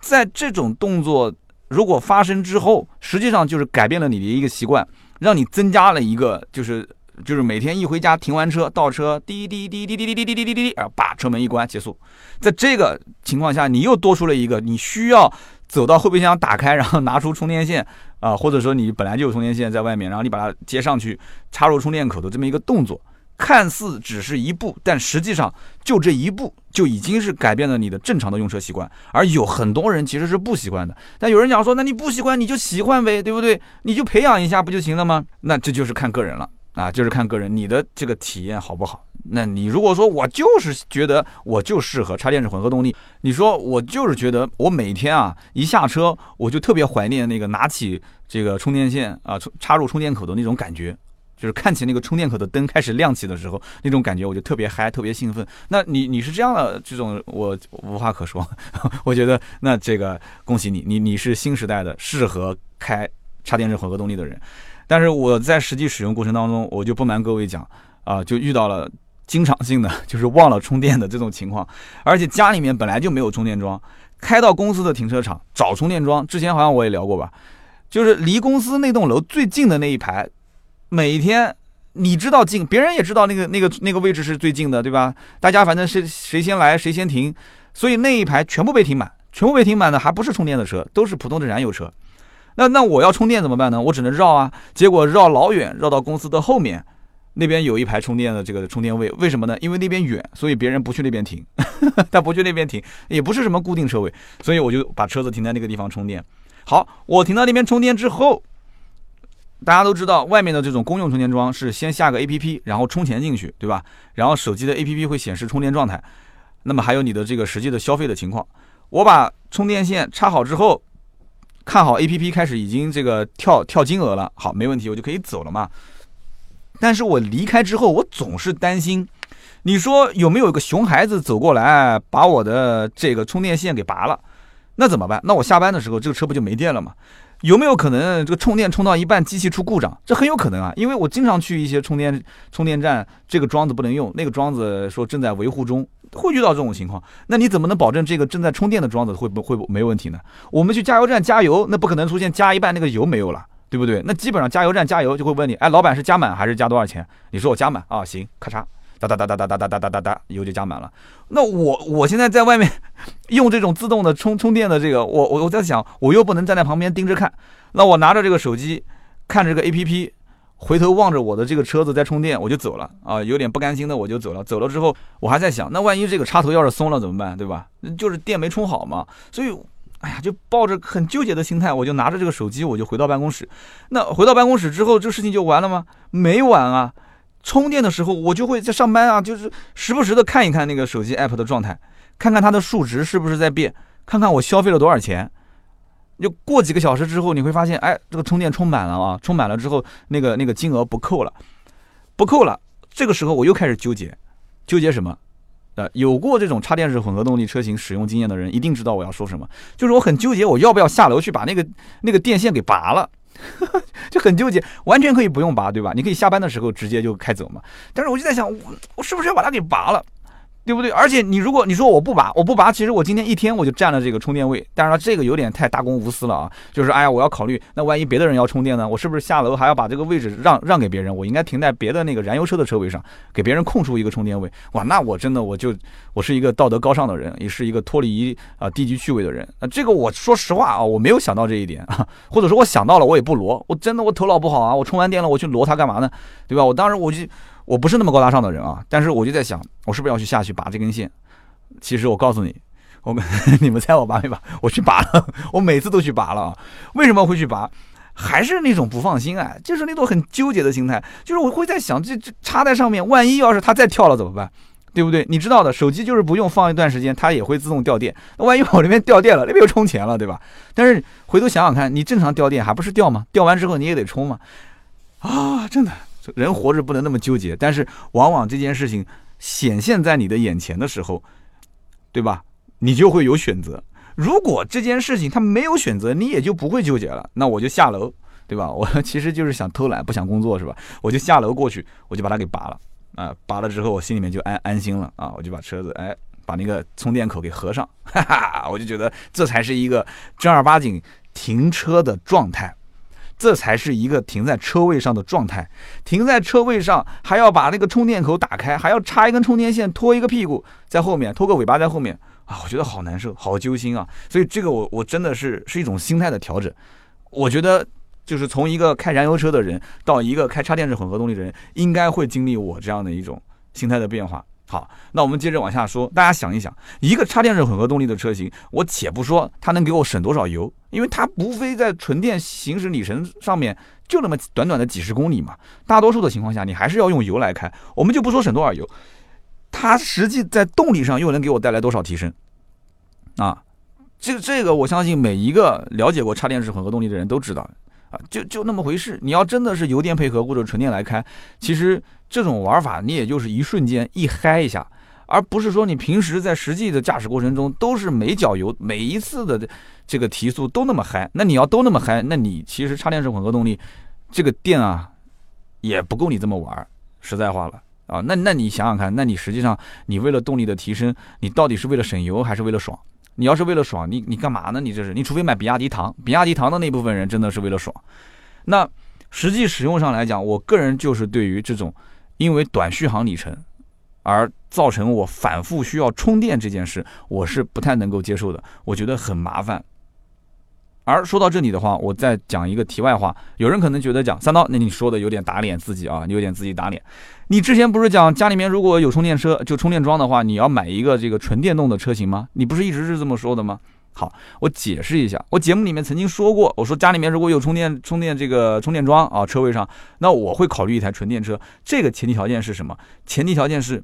在这种动作如果发生之后，实际上就是改变了你的一个习惯，让你增加了一个就是。就是每天一回家停完车倒车滴滴滴滴滴滴滴滴滴滴滴，然后把车门一关结束。在这个情况下，你又多出了一个你需要走到后备箱打开，然后拿出充电线啊，或者说你本来就有充电线在外面，然后你把它接上去插入充电口的这么一个动作，看似只是一步，但实际上就这一步就已经是改变了你的正常的用车习惯。而有很多人其实是不习惯的，但有人讲说，那你不习惯你就喜欢呗，对不对？你就培养一下不就行了吗？那这就是看个人了。啊，就是看个人，你的这个体验好不好？那你如果说我就是觉得我就适合插电式混合动力，你说我就是觉得我每天啊一下车我就特别怀念那个拿起这个充电线啊插入充电口的那种感觉，就是看起那个充电口的灯开始亮起的时候那种感觉，我就特别嗨，特别兴奋。那你你是这样的这种，我无话可说。我觉得那这个恭喜你，你你是新时代的适合开插电式混合动力的人。但是我在实际使用过程当中，我就不瞒各位讲啊，就遇到了经常性的就是忘了充电的这种情况，而且家里面本来就没有充电桩，开到公司的停车场找充电桩。之前好像我也聊过吧，就是离公司那栋楼最近的那一排，每天你知道近，别人也知道那个那个那个位置是最近的，对吧？大家反正是谁先来谁先停，所以那一排全部被停满，全部被停满的还不是充电的车，都是普通的燃油车。那那我要充电怎么办呢？我只能绕啊，结果绕老远，绕到公司的后面，那边有一排充电的这个充电位。为什么呢？因为那边远，所以别人不去那边停，他不去那边停，也不是什么固定车位，所以我就把车子停在那个地方充电。好，我停到那边充电之后，大家都知道，外面的这种公用充电桩是先下个 APP，然后充钱进去，对吧？然后手机的 APP 会显示充电状态，那么还有你的这个实际的消费的情况。我把充电线插好之后。看好 A P P 开始已经这个跳跳金额了，好，没问题，我就可以走了嘛。但是我离开之后，我总是担心，你说有没有一个熊孩子走过来把我的这个充电线给拔了？那怎么办？那我下班的时候这个车不就没电了吗？有没有可能这个充电充到一半机器出故障？这很有可能啊，因为我经常去一些充电充电站，这个桩子不能用，那个桩子说正在维护中。会遇到这种情况，那你怎么能保证这个正在充电的桩子会不会没问题呢？我们去加油站加油，那不可能出现加一半那个油没有了，对不对？那基本上加油站加油就会问你，哎，老板是加满还是加多少钱？你说我加满啊，行，咔嚓，哒哒哒哒哒哒哒哒哒哒哒，油就加满了。那我我现在在外面用这种自动的充充电的这个，我我我在想，我又不能站在旁边盯着看，那我拿着这个手机看着这个 A P P。回头望着我的这个车子在充电，我就走了啊，有点不甘心的我就走了。走了之后，我还在想，那万一这个插头要是松了怎么办，对吧？就是电没充好嘛。所以，哎呀，就抱着很纠结的心态，我就拿着这个手机，我就回到办公室。那回到办公室之后，这事情就完了吗？没完啊！充电的时候，我就会在上班啊，就是时不时的看一看那个手机 app 的状态，看看它的数值是不是在变，看看我消费了多少钱。就过几个小时之后，你会发现，哎，这个充电充满了啊，充满了之后，那个那个金额不扣了，不扣了。这个时候我又开始纠结，纠结什么？呃，有过这种插电式混合动力车型使用经验的人一定知道我要说什么，就是我很纠结，我要不要下楼去把那个那个电线给拔了，就很纠结，完全可以不用拔，对吧？你可以下班的时候直接就开走嘛。但是我就在想，我我是不是要把它给拔了？对不对？而且你如果你说我不拔，我不拔，其实我今天一天我就占了这个充电位。当然了，这个有点太大公无私了啊。就是哎呀，我要考虑，那万一别的人要充电呢？我是不是下楼还要把这个位置让让给别人？我应该停在别的那个燃油车的车位上，给别人空出一个充电位。哇，那我真的我就我是一个道德高尚的人，也是一个脱离啊低级趣味的人。啊，这个我说实话啊，我没有想到这一点啊，或者说我想到了，我也不挪。我真的我头脑不好啊，我充完电了，我去挪它干嘛呢？对吧？我当时我就我不是那么高大上的人啊，但是我就在想，我是不是要去下去拔这根线？其实我告诉你，我们 你们猜我拔没拔？我去拔了，我每次都去拔了啊。为什么会去拔？还是那种不放心啊，就是那种很纠结的心态。就是我会在想，这这插在上面，万一要是它再跳了怎么办？对不对？你知道的，手机就是不用放一段时间，它也会自动掉电。那万一我这边掉电了，那边又充钱了，对吧？但是回头想想看，你正常掉电还不是掉吗？掉完之后你也得充嘛。啊，真的，人活着不能那么纠结。但是往往这件事情显现在你的眼前的时候。对吧？你就会有选择。如果这件事情他没有选择，你也就不会纠结了。那我就下楼，对吧？我其实就是想偷懒，不想工作，是吧？我就下楼过去，我就把它给拔了啊！拔了之后，我心里面就安安心了啊！我就把车子哎，把那个充电口给合上，哈哈！我就觉得这才是一个正儿八经停车的状态。这才是一个停在车位上的状态，停在车位上还要把那个充电口打开，还要插一根充电线，拖一个屁股在后面，拖个尾巴在后面啊，我觉得好难受，好揪心啊！所以这个我我真的是是一种心态的调整。我觉得就是从一个开燃油车的人到一个开插电式混合动力的人，应该会经历我这样的一种心态的变化。好，那我们接着往下说。大家想一想，一个插电式混合动力的车型，我且不说它能给我省多少油，因为它无非在纯电行驶里程上面就那么短短的几十公里嘛。大多数的情况下，你还是要用油来开。我们就不说省多少油，它实际在动力上又能给我带来多少提升？啊，这个这个我相信每一个了解过插电式混合动力的人都知道。啊，就就那么回事。你要真的是油电配合或者纯电来开，其实这种玩法你也就是一瞬间一嗨一下，而不是说你平时在实际的驾驶过程中都是每脚油每一次的这个提速都那么嗨。那你要都那么嗨，那你其实插电式混合动力这个电啊也不够你这么玩。实在话了啊，那那你想想看，那你实际上你为了动力的提升，你到底是为了省油还是为了爽？你要是为了爽，你你干嘛呢？你这是，你除非买比亚迪唐，比亚迪唐的那部分人真的是为了爽。那实际使用上来讲，我个人就是对于这种因为短续航里程而造成我反复需要充电这件事，我是不太能够接受的，我觉得很麻烦。而说到这里的话，我再讲一个题外话。有人可能觉得讲三刀，那你说的有点打脸自己啊，你有点自己打脸。你之前不是讲家里面如果有充电车，就充电桩的话，你要买一个这个纯电动的车型吗？你不是一直是这么说的吗？好，我解释一下，我节目里面曾经说过，我说家里面如果有充电充电这个充电桩啊，车位上，那我会考虑一台纯电车。这个前提条件是什么？前提条件是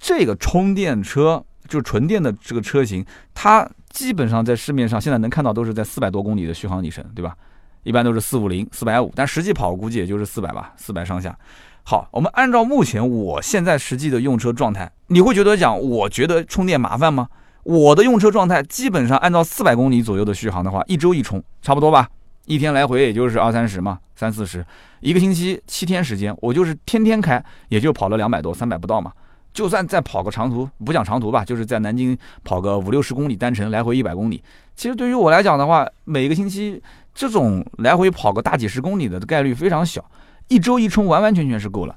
这个充电车就是纯电的这个车型，它。基本上在市面上现在能看到都是在四百多公里的续航里程，对吧？一般都是四五零、四百五，但实际跑估计也就是四百吧，四百上下。好，我们按照目前我现在实际的用车状态，你会觉得讲，我觉得充电麻烦吗？我的用车状态基本上按照四百公里左右的续航的话，一周一充差不多吧，一天来回也就是二三十嘛，三四十，一个星期七天时间，我就是天天开，也就跑了两百多、三百不到嘛。就算再跑个长途，不讲长途吧，就是在南京跑个五六十公里单程，来回一百公里。其实对于我来讲的话，每个星期这种来回跑个大几十公里的概率非常小，一周一充完完全全是够了。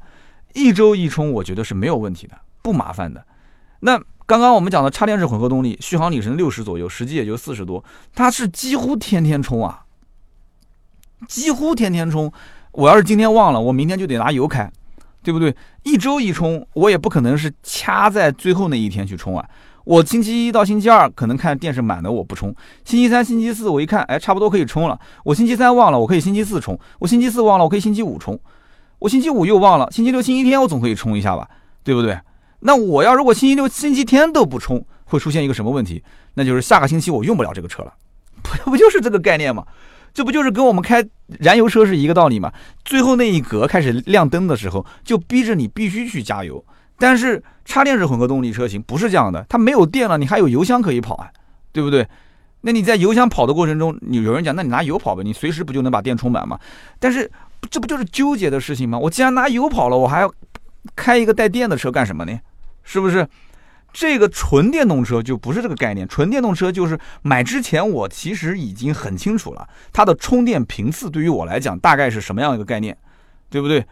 一周一充，我觉得是没有问题的，不麻烦的。那刚刚我们讲的插电式混合动力，续航里程六十左右，实际也就四十多，它是几乎天天充啊，几乎天天充。我要是今天忘了，我明天就得拿油开。对不对？一周一充，我也不可能是掐在最后那一天去充啊。我星期一到星期二可能看电是满的，我不充。星期三、星期四我一看，哎，差不多可以充了。我星期三忘了，我可以星期四充。我星期四忘了，我可以星期五充。我星期五又忘了，星期六、星期天我总可以充一下吧？对不对？那我要如果星期六、星期天都不充，会出现一个什么问题？那就是下个星期我用不了这个车了，不不就是这个概念吗？这不就是跟我们开燃油车是一个道理吗？最后那一格开始亮灯的时候，就逼着你必须去加油。但是插电式混合动力车型不是这样的，它没有电了，你还有油箱可以跑啊，对不对？那你在油箱跑的过程中，你有人讲，那你拿油跑呗，你随时不就能把电充满吗？但是这不就是纠结的事情吗？我既然拿油跑了，我还要开一个带电的车干什么呢？是不是？这个纯电动车就不是这个概念，纯电动车就是买之前我其实已经很清楚了，它的充电频次对于我来讲大概是什么样一个概念，对不对？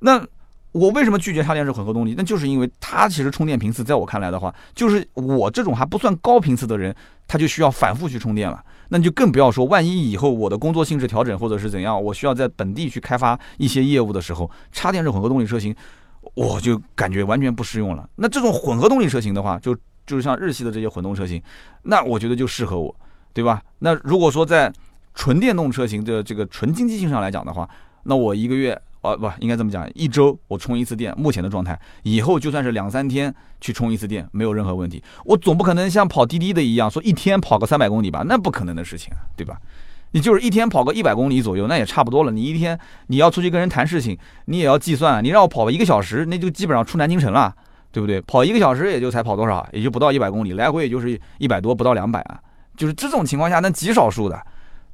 那我为什么拒绝插电式混合动力？那就是因为它其实充电频次在我看来的话，就是我这种还不算高频次的人，他就需要反复去充电了。那你就更不要说，万一以后我的工作性质调整或者是怎样，我需要在本地去开发一些业务的时候，插电式混合动力车型。我就感觉完全不适用了。那这种混合动力车型的话，就就是像日系的这些混动车型，那我觉得就适合我，对吧？那如果说在纯电动车型的这个纯经济性上来讲的话，那我一个月啊不应该这么讲，一周我充一次电，目前的状态，以后就算是两三天去充一次电，没有任何问题。我总不可能像跑滴滴的一样，说一天跑个三百公里吧？那不可能的事情，对吧？你就是一天跑个一百公里左右，那也差不多了。你一天你要出去跟人谈事情，你也要计算。你让我跑一个小时，那就基本上出南京城了，对不对？跑一个小时也就才跑多少，也就不到一百公里，来回也就是一百多，不到两百啊。就是这种情况下，那极少数的。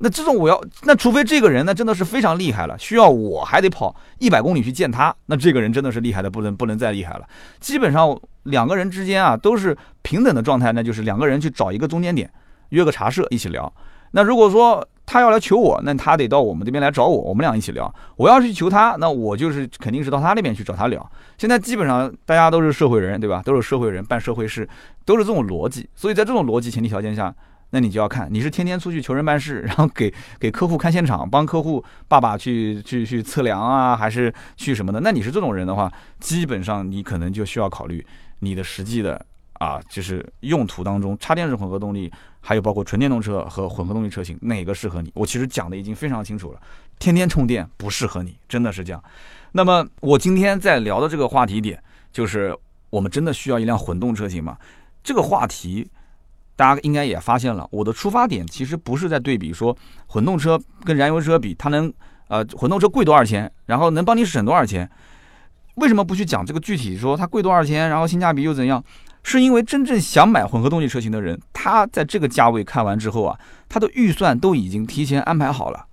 那这种我要，那除非这个人那真的是非常厉害了，需要我还得跑一百公里去见他，那这个人真的是厉害的不能不能再厉害了。基本上两个人之间啊都是平等的状态，那就是两个人去找一个中间点，约个茶社一起聊。那如果说，他要来求我，那他得到我们这边来找我，我们俩一起聊。我要是去求他，那我就是肯定是到他那边去找他聊。现在基本上大家都是社会人，对吧？都是社会人办社会事，都是这种逻辑。所以在这种逻辑前提条件下，那你就要看你是天天出去求人办事，然后给给客户看现场，帮客户爸爸去去去测量啊，还是去什么的？那你是这种人的话，基本上你可能就需要考虑你的实际的。啊，就是用途当中，插电式混合动力，还有包括纯电动车和混合动力车型，哪个适合你？我其实讲的已经非常清楚了，天天充电不适合你，真的是这样。那么我今天在聊的这个话题点，就是我们真的需要一辆混动车型吗？这个话题大家应该也发现了，我的出发点其实不是在对比说混动车跟燃油车比，它能呃混动车贵多少钱，然后能帮你省多少钱？为什么不去讲这个具体说它贵多少钱，然后性价比又怎样？是因为真正想买混合动力车型的人，他在这个价位看完之后啊，他的预算都已经提前安排好了。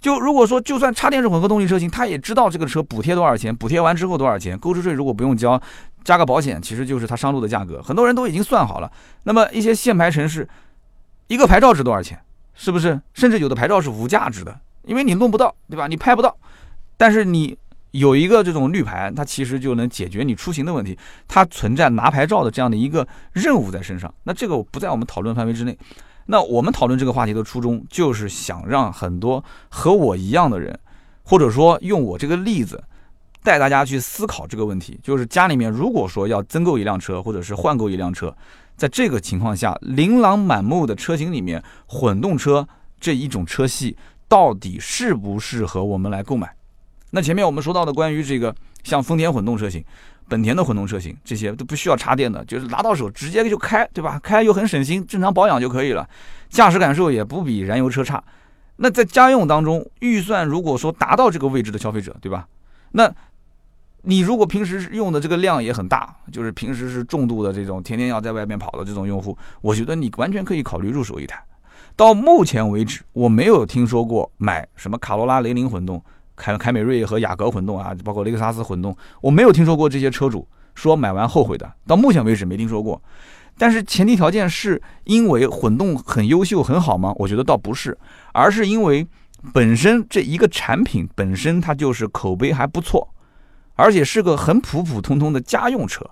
就如果说就算插电式混合动力车型，他也知道这个车补贴多少钱，补贴完之后多少钱，购置税如果不用交，加个保险，其实就是他上路的价格。很多人都已经算好了。那么一些限牌城市，一个牌照值多少钱？是不是？甚至有的牌照是无价值的，因为你弄不到，对吧？你拍不到，但是你。有一个这种绿牌，它其实就能解决你出行的问题，它存在拿牌照的这样的一个任务在身上。那这个不在我们讨论范围之内。那我们讨论这个话题的初衷，就是想让很多和我一样的人，或者说用我这个例子带大家去思考这个问题。就是家里面如果说要增购一辆车，或者是换购一辆车，在这个情况下，琳琅满目的车型里面，混动车这一种车系到底适不适合我们来购买？那前面我们说到的关于这个像丰田混动车型、本田的混动车型，这些都不需要插电的，就是拿到手直接就开，对吧？开又很省心，正常保养就可以了，驾驶感受也不比燃油车差。那在家用当中，预算如果说达到这个位置的消费者，对吧？那你如果平时用的这个量也很大，就是平时是重度的这种天天要在外面跑的这种用户，我觉得你完全可以考虑入手一台。到目前为止，我没有听说过买什么卡罗拉、雷凌混动。凯凯美瑞和雅阁混动啊，包括雷克萨斯混动，我没有听说过这些车主说买完后悔的，到目前为止没听说过。但是前提条件是因为混动很优秀很好吗？我觉得倒不是，而是因为本身这一个产品本身它就是口碑还不错，而且是个很普普通通的家用车。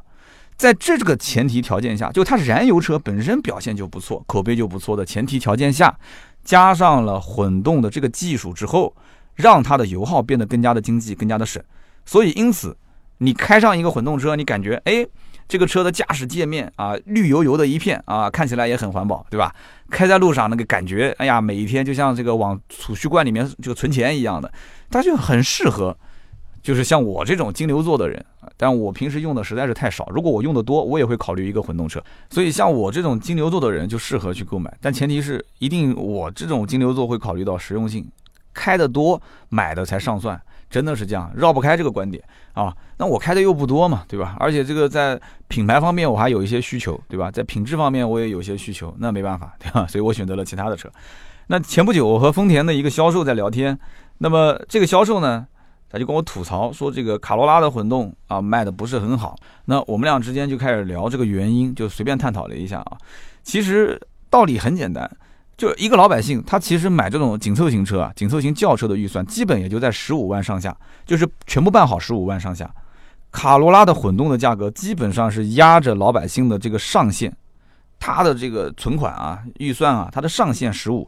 在这个前提条件下，就它燃油车本身表现就不错，口碑就不错的前提条件下，加上了混动的这个技术之后。让它的油耗变得更加的经济，更加的省，所以因此，你开上一个混动车，你感觉哎，这个车的驾驶界面啊，绿油油的一片啊，看起来也很环保，对吧？开在路上那个感觉，哎呀，每一天就像这个往储蓄罐里面这个存钱一样的，它就很适合，就是像我这种金牛座的人，但我平时用的实在是太少，如果我用的多，我也会考虑一个混动车。所以像我这种金牛座的人就适合去购买，但前提是一定我这种金牛座会考虑到实用性。开的多，买的才上算，真的是这样，绕不开这个观点啊。那我开的又不多嘛，对吧？而且这个在品牌方面我还有一些需求，对吧？在品质方面我也有些需求，那没办法，对吧？所以我选择了其他的车。那前不久我和丰田的一个销售在聊天，那么这个销售呢，他就跟我吐槽说这个卡罗拉的混动啊卖的不是很好。那我们俩之间就开始聊这个原因，就随便探讨了一下啊。其实道理很简单，就一个老百姓，他其实买这种紧凑型车啊，紧凑型轿车的预算基本也就在十五万上下，就是全部办好十五万上下。卡罗拉的混动的价格基本上是压着老百姓的这个上限，他的这个存款啊、预算啊，它的上限十五，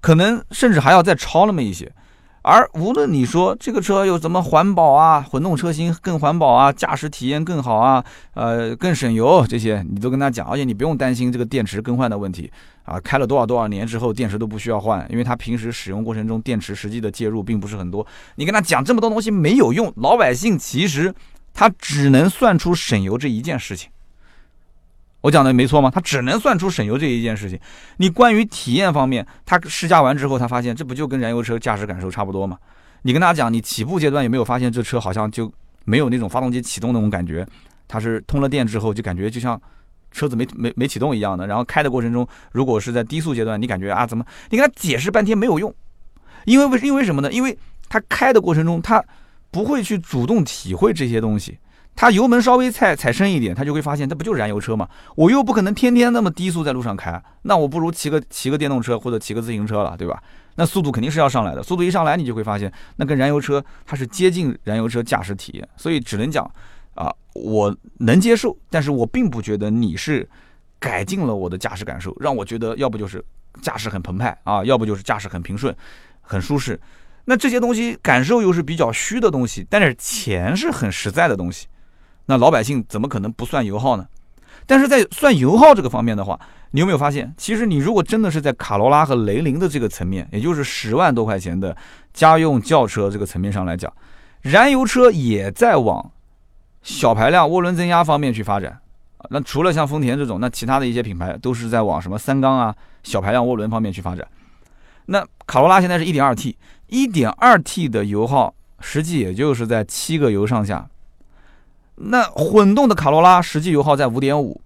可能甚至还要再超那么一些。而无论你说这个车有怎么环保啊，混动车型更环保啊，驾驶体验更好啊，呃，更省油这些，你都跟他讲，而且你不用担心这个电池更换的问题啊，开了多少多少年之后电池都不需要换，因为他平时使用过程中电池实际的介入并不是很多。你跟他讲这么多东西没有用，老百姓其实他只能算出省油这一件事情。我讲的没错吗？他只能算出省油这一件事情。你关于体验方面，他试驾完之后，他发现这不就跟燃油车驾驶感受差不多吗？你跟他讲，你起步阶段有没有发现这车好像就没有那种发动机启动那种感觉？它是通了电之后就感觉就像车子没没没启动一样的。然后开的过程中，如果是在低速阶段，你感觉啊怎么？你跟他解释半天没有用，因为为因为什么呢？因为他开的过程中，他不会去主动体会这些东西。他油门稍微踩踩深一点，他就会发现，这不就是燃油车吗？我又不可能天天那么低速在路上开，那我不如骑个骑个电动车或者骑个自行车了，对吧？那速度肯定是要上来的，速度一上来，你就会发现，那跟燃油车它是接近燃油车驾驶体验，所以只能讲，啊，我能接受，但是我并不觉得你是改进了我的驾驶感受，让我觉得要不就是驾驶很澎湃啊，要不就是驾驶很平顺，很舒适。那这些东西感受又是比较虚的东西，但是钱是很实在的东西。那老百姓怎么可能不算油耗呢？但是在算油耗这个方面的话，你有没有发现，其实你如果真的是在卡罗拉和雷凌的这个层面，也就是十万多块钱的家用轿车这个层面上来讲，燃油车也在往小排量涡轮增压方面去发展。那除了像丰田这种，那其他的一些品牌都是在往什么三缸啊、小排量涡轮方面去发展。那卡罗拉现在是一点二 T，一点二 T 的油耗实际也就是在七个油上下。那混动的卡罗拉实际油耗在五点五，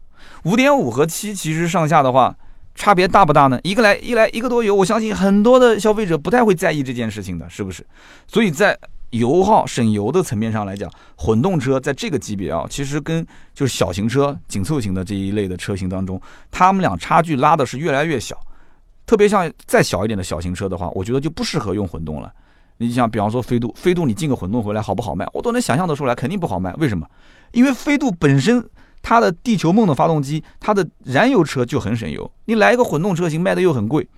五点五和七其实上下的话差别大不大呢？一个来一来一个多油，我相信很多的消费者不太会在意这件事情的，是不是？所以在油耗省油的层面上来讲，混动车在这个级别啊，其实跟就是小型车紧凑型的这一类的车型当中，他们俩差距拉的是越来越小。特别像再小一点的小型车的话，我觉得就不适合用混动了。你像比方说飞度，飞度你进个混动回来好不好卖？我都能想象得出来，肯定不好卖。为什么？因为飞度本身它的地球梦的发动机，它的燃油车就很省油。你来一个混动车型卖的又很贵，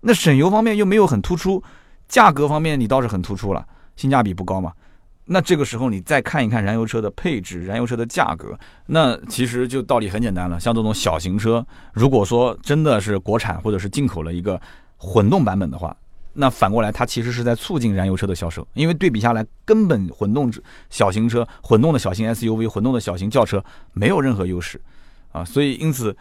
那省油方面又没有很突出，价格方面你倒是很突出了，性价比不高嘛。那这个时候你再看一看燃油车的配置、燃油车的价格，那其实就道理很简单了。像这种小型车，如果说真的是国产或者是进口了一个混动版本的话，那反过来，它其实是在促进燃油车的销售，因为对比下来，根本混动小型车、混动的小型 SUV、混动的小型轿车没有任何优势啊，所以因此，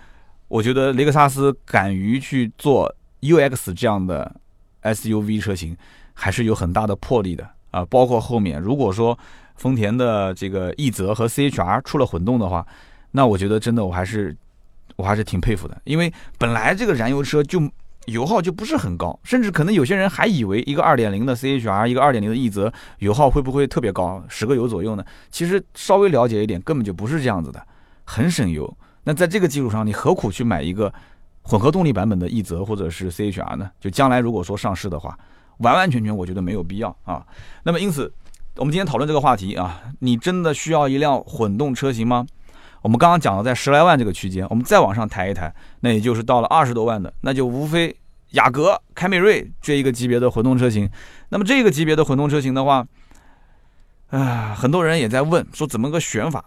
我觉得雷克萨斯敢于去做 UX 这样的 SUV 车型，还是有很大的魄力的啊。包括后面，如果说丰田的这个奕泽和 CHR 出了混动的话，那我觉得真的我还是我还是挺佩服的，因为本来这个燃油车就。油耗就不是很高，甚至可能有些人还以为一个二点零的 CHR，一个二点零的奕泽油耗会不会特别高，十个油左右呢？其实稍微了解一点，根本就不是这样子的，很省油。那在这个基础上，你何苦去买一个混合动力版本的奕泽或者是 CHR 呢？就将来如果说上市的话，完完全全我觉得没有必要啊。那么因此，我们今天讨论这个话题啊，你真的需要一辆混动车型吗？我们刚刚讲了在十来万这个区间，我们再往上抬一抬，那也就是到了二十多万的，那就无非雅阁、凯美瑞这一个级别的混动车型。那么这个级别的混动车型的话，啊，很多人也在问说怎么个选法？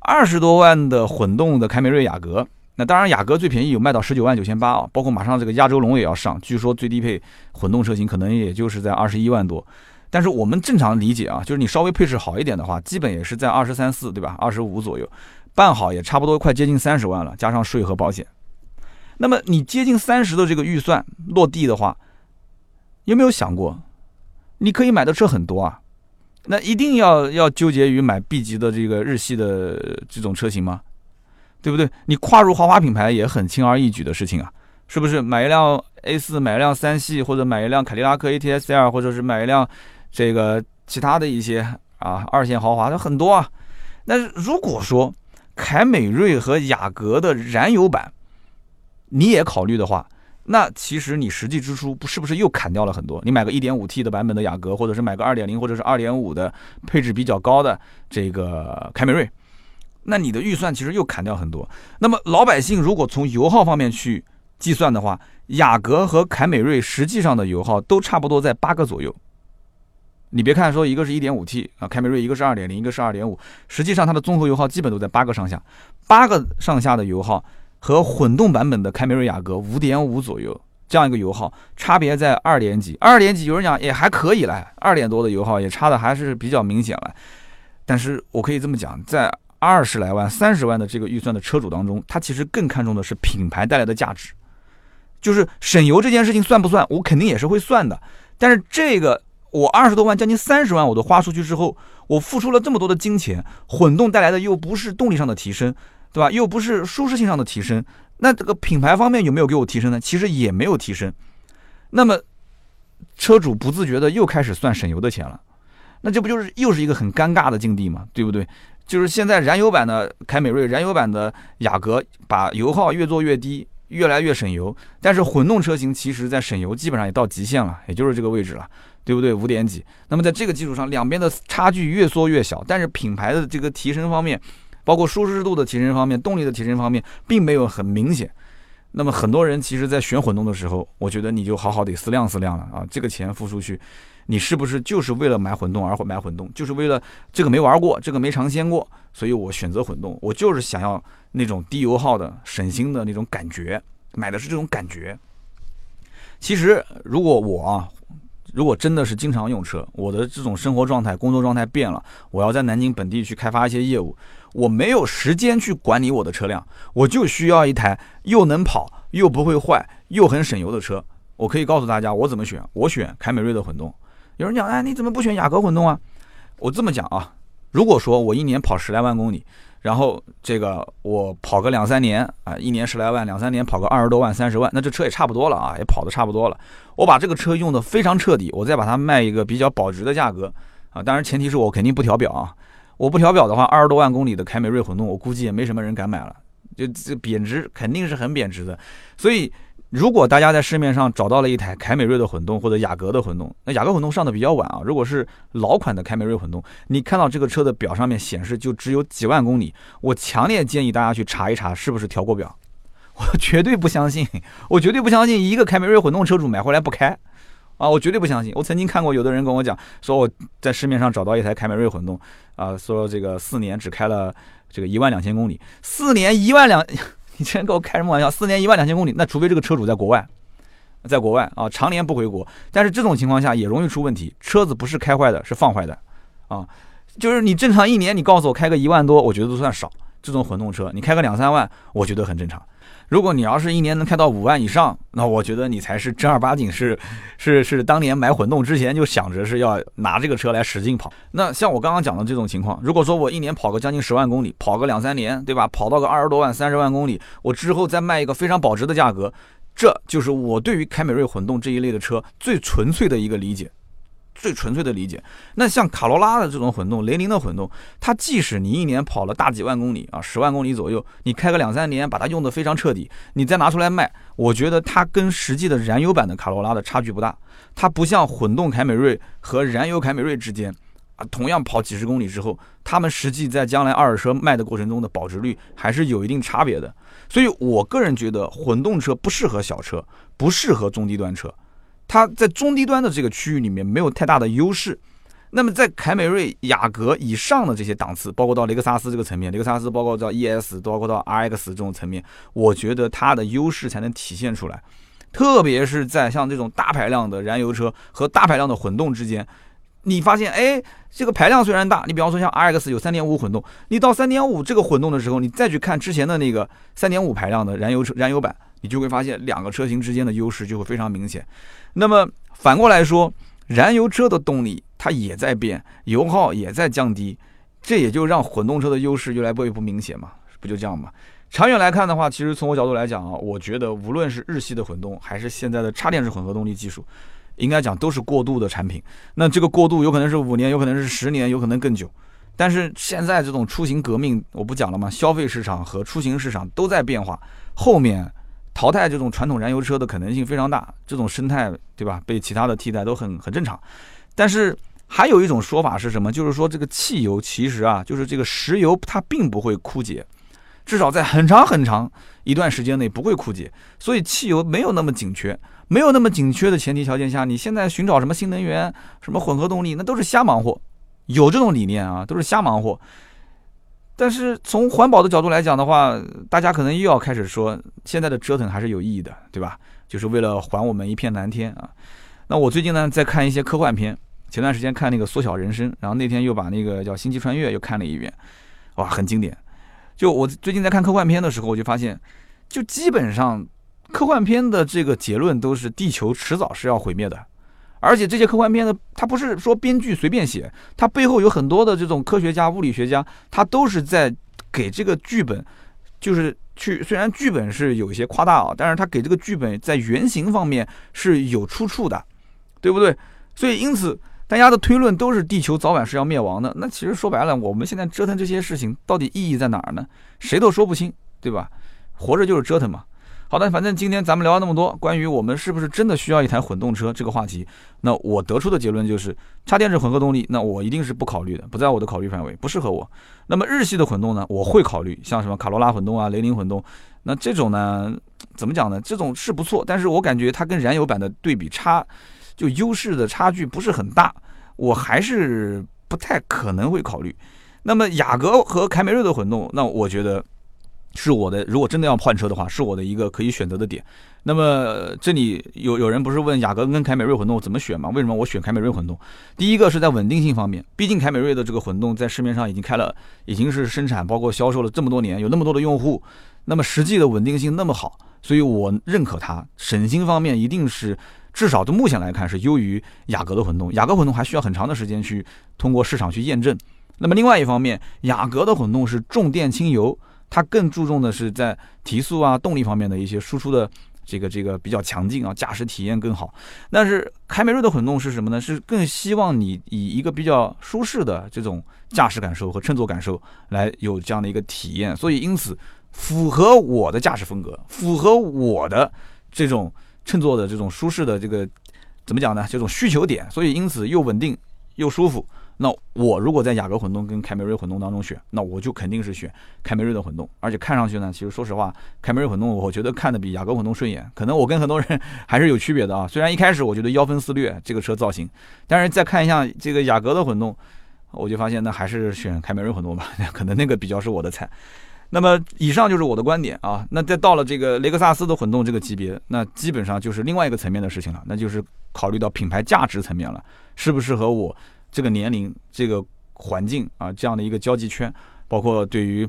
二十多万的混动的凯美瑞、雅阁，那当然雅阁最便宜有卖到十九万九千八啊，包括马上这个亚洲龙也要上，据说最低配混动车型可能也就是在二十一万多。但是我们正常理解啊，就是你稍微配置好一点的话，基本也是在二十三四，对吧？二十五左右。办好也差不多快接近三十万了，加上税和保险。那么你接近三十的这个预算落地的话，有没有想过，你可以买的车很多啊？那一定要要纠结于买 B 级的这个日系的这种车型吗？对不对？你跨入豪华品牌也很轻而易举的事情啊，是不是？买一辆 A 四，买一辆三系，或者买一辆凯迪拉克 ATS L，或者是买一辆这个其他的一些啊二线豪华，它很多啊。但是如果说凯美瑞和雅阁的燃油版你也考虑的话，那其实你实际支出不是不是又砍掉了很多？你买个 1.5T 的版本的雅阁，或者是买个2.0或者是2.5的配置比较高的这个凯美瑞，那你的预算其实又砍掉很多。那么老百姓如果从油耗方面去计算的话，雅阁和凯美瑞实际上的油耗都差不多在八个左右。你别看说一个是一点五 T 啊，凯美瑞一个是二点零，一个是二点五，实际上它的综合油耗基本都在八个上下，八个上下的油耗和混动版本的凯美瑞雅阁五点五左右这样一个油耗差别在二点几，二点几有人讲也还可以了，二点多的油耗也差的还是比较明显了。但是我可以这么讲，在二十来万、三十万的这个预算的车主当中，他其实更看重的是品牌带来的价值，就是省油这件事情算不算？我肯定也是会算的，但是这个。我二十多万，将近三十万，我都花出去之后，我付出了这么多的金钱，混动带来的又不是动力上的提升，对吧？又不是舒适性上的提升，那这个品牌方面有没有给我提升呢？其实也没有提升。那么，车主不自觉的又开始算省油的钱了，那这不就是又是一个很尴尬的境地嘛？对不对？就是现在燃油版的凯美瑞、燃油版的雅阁，把油耗越做越低，越来越省油，但是混动车型其实在省油基本上也到极限了，也就是这个位置了。对不对？五点几。那么在这个基础上，两边的差距越缩越小，但是品牌的这个提升方面，包括舒适度的提升方面、动力的提升方面，并没有很明显。那么很多人其实，在选混动的时候，我觉得你就好好得思量思量了啊！这个钱付出去，你是不是就是为了买混动而买混动？就是为了这个没玩过，这个没尝鲜过，所以我选择混动。我就是想要那种低油耗的、省心的那种感觉，买的是这种感觉。其实，如果我啊。如果真的是经常用车，我的这种生活状态、工作状态变了，我要在南京本地去开发一些业务，我没有时间去管理我的车辆，我就需要一台又能跑又不会坏又很省油的车。我可以告诉大家，我怎么选，我选凯美瑞的混动。有人讲，哎，你怎么不选雅阁混动啊？我这么讲啊，如果说我一年跑十来万公里。然后这个我跑个两三年啊，一年十来万，两三年跑个二十多万、三十万，那这车也差不多了啊，也跑的差不多了。我把这个车用的非常彻底，我再把它卖一个比较保值的价格啊，当然前提是我肯定不调表啊。我不调表的话，二十多万公里的凯美瑞混动，我估计也没什么人敢买了，就这贬值肯定是很贬值的，所以。如果大家在市面上找到了一台凯美瑞的混动或者雅阁的混动，那雅阁混动上的比较晚啊。如果是老款的凯美瑞混动，你看到这个车的表上面显示就只有几万公里，我强烈建议大家去查一查是不是调过表。我绝对不相信，我绝对不相信一个凯美瑞混动车主买回来不开啊！我绝对不相信。我曾经看过有的人跟我讲，说我在市面上找到一台凯美瑞混动啊，说这个四年只开了这个一万两千公里，四年一万两。你今天跟我开什么玩笑？四年一万两千公里，那除非这个车主在国外，在国外啊，常年不回国。但是这种情况下也容易出问题，车子不是开坏的，是放坏的，啊，就是你正常一年，你告诉我开个一万多，我觉得都算少。这种混动车，你开个两三万，我觉得很正常。如果你要是一年能开到五万以上，那我觉得你才是正儿八经是是是当年买混动之前就想着是要拿这个车来使劲跑。那像我刚刚讲的这种情况，如果说我一年跑个将近十万公里，跑个两三年，对吧？跑到个二十多万、三十万公里，我之后再卖一个非常保值的价格，这就是我对于凯美瑞混动这一类的车最纯粹的一个理解。最纯粹的理解，那像卡罗拉的这种混动，雷凌的混动，它即使你一年跑了大几万公里啊，十万公里左右，你开个两三年，把它用得非常彻底，你再拿出来卖，我觉得它跟实际的燃油版的卡罗拉的差距不大。它不像混动凯美瑞和燃油凯美瑞之间啊，同样跑几十公里之后，他们实际在将来二手车卖的过程中的保值率还是有一定差别的。所以我个人觉得，混动车不适合小车，不适合中低端车。它在中低端的这个区域里面没有太大的优势，那么在凯美瑞、雅阁以上的这些档次，包括到雷克萨斯这个层面，雷克萨斯包括到 ES，包括到 RX 这种层面，我觉得它的优势才能体现出来。特别是在像这种大排量的燃油车和大排量的混动之间，你发现，哎，这个排量虽然大，你比方说像 RX 有3.5混动，你到3.5这个混动的时候，你再去看之前的那个3.5排量的燃油车燃油版。你就会发现两个车型之间的优势就会非常明显。那么反过来说，燃油车的动力它也在变，油耗也在降低，这也就让混动车的优势越来越不明显嘛？不就这样吗？长远来看的话，其实从我角度来讲啊，我觉得无论是日系的混动，还是现在的插电式混合动力技术，应该讲都是过渡的产品。那这个过渡有可能是五年，有可能是十年，有可能更久。但是现在这种出行革命，我不讲了吗？消费市场和出行市场都在变化，后面淘汰这种传统燃油车的可能性非常大。这种生态，对吧？被其他的替代都很很正常。但是还有一种说法是什么？就是说这个汽油其实啊，就是这个石油它并不会枯竭，至少在很长很长一段时间内不会枯竭。所以汽油没有那么紧缺，没有那么紧缺的前提条件下，你现在寻找什么新能源、什么混合动力，那都是瞎忙活。有这种理念啊，都是瞎忙活。但是从环保的角度来讲的话，大家可能又要开始说，现在的折腾还是有意义的，对吧？就是为了还我们一片蓝天啊。那我最近呢在看一些科幻片，前段时间看那个《缩小人生》，然后那天又把那个叫《星际穿越》又看了一遍，哇，很经典。就我最近在看科幻片的时候，我就发现，就基本上科幻片的这个结论都是地球迟早是要毁灭的。而且这些科幻片呢，它不是说编剧随便写，它背后有很多的这种科学家、物理学家，他都是在给这个剧本，就是去虽然剧本是有一些夸大啊，但是他给这个剧本在原型方面是有出处的，对不对？所以因此大家的推论都是地球早晚是要灭亡的。那其实说白了，我们现在折腾这些事情到底意义在哪儿呢？谁都说不清，对吧？活着就是折腾嘛。好的，反正今天咱们聊了那么多关于我们是不是真的需要一台混动车这个话题，那我得出的结论就是，插电式混合动力，那我一定是不考虑的，不在我的考虑范围，不适合我。那么日系的混动呢，我会考虑，像什么卡罗拉混动啊、雷凌混动，那这种呢，怎么讲呢？这种是不错，但是我感觉它跟燃油版的对比差，就优势的差距不是很大，我还是不太可能会考虑。那么雅阁和凯美瑞的混动，那我觉得。是我的，如果真的要换车的话，是我的一个可以选择的点。那么这里有有人不是问雅阁跟凯美瑞混动怎么选吗？为什么我选凯美瑞混动？第一个是在稳定性方面，毕竟凯美瑞的这个混动在市面上已经开了，已经是生产包括销售了这么多年，有那么多的用户，那么实际的稳定性那么好，所以我认可它。省心方面一定是至少从目前来看是优于雅阁的混动。雅阁混动还需要很长的时间去通过市场去验证。那么另外一方面，雅阁的混动是重电轻油。它更注重的是在提速啊、动力方面的一些输出的这个这个比较强劲啊，驾驶体验更好。但是凯美瑞的混动是什么呢？是更希望你以一个比较舒适的这种驾驶感受和乘坐感受来有这样的一个体验。所以因此符合我的驾驶风格，符合我的这种乘坐的这种舒适的这个怎么讲呢？这种需求点。所以因此又稳定又舒服。那我如果在雅阁混动跟凯美瑞混动当中选，那我就肯定是选凯美瑞的混动。而且看上去呢，其实说实话，凯美瑞混动我觉得看的比雅阁混动顺眼。可能我跟很多人还是有区别的啊。虽然一开始我觉得腰分四裂这个车造型，但是再看一下这个雅阁的混动，我就发现那还是选凯美瑞混动吧，可能那个比较是我的菜。那么以上就是我的观点啊。那再到了这个雷克萨斯的混动这个级别，那基本上就是另外一个层面的事情了，那就是考虑到品牌价值层面了，适不适合我。这个年龄、这个环境啊，这样的一个交际圈，包括对于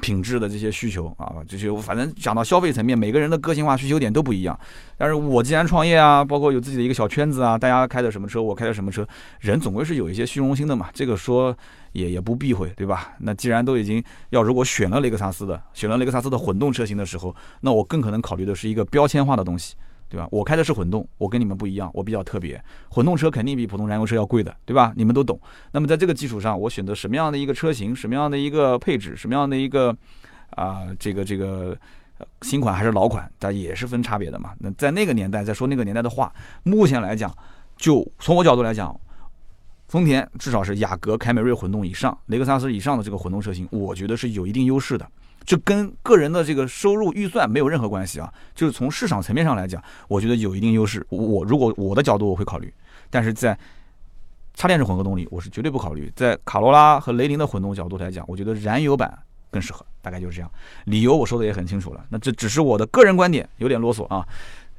品质的这些需求啊，这些反正讲到消费层面，每个人的个性化需求点都不一样。但是我既然创业啊，包括有自己的一个小圈子啊，大家开的什么车，我开的什么车，人总归是有一些虚荣心的嘛。这个说也也不避讳，对吧？那既然都已经要，如果选了雷克萨斯的，选了雷克萨斯的混动车型的时候，那我更可能考虑的是一个标签化的东西。对吧？我开的是混动，我跟你们不一样，我比较特别。混动车肯定比普通燃油车要贵的，对吧？你们都懂。那么在这个基础上，我选择什么样的一个车型，什么样的一个配置，什么样的一个啊，这个这个新款还是老款，它也是分差别的嘛。那在那个年代在说那个年代的话，目前来讲，就从我角度来讲，丰田至少是雅阁、凯美瑞混动以上，雷克萨斯以上的这个混动车型，我觉得是有一定优势的。这跟个人的这个收入预算没有任何关系啊，就是从市场层面上来讲，我觉得有一定优势。我如果我的角度我会考虑，但是在插电式混合动力我是绝对不考虑。在卡罗拉和雷凌的混动角度来讲，我觉得燃油版更适合，大概就是这样。理由我说的也很清楚了，那这只是我的个人观点，有点啰嗦啊，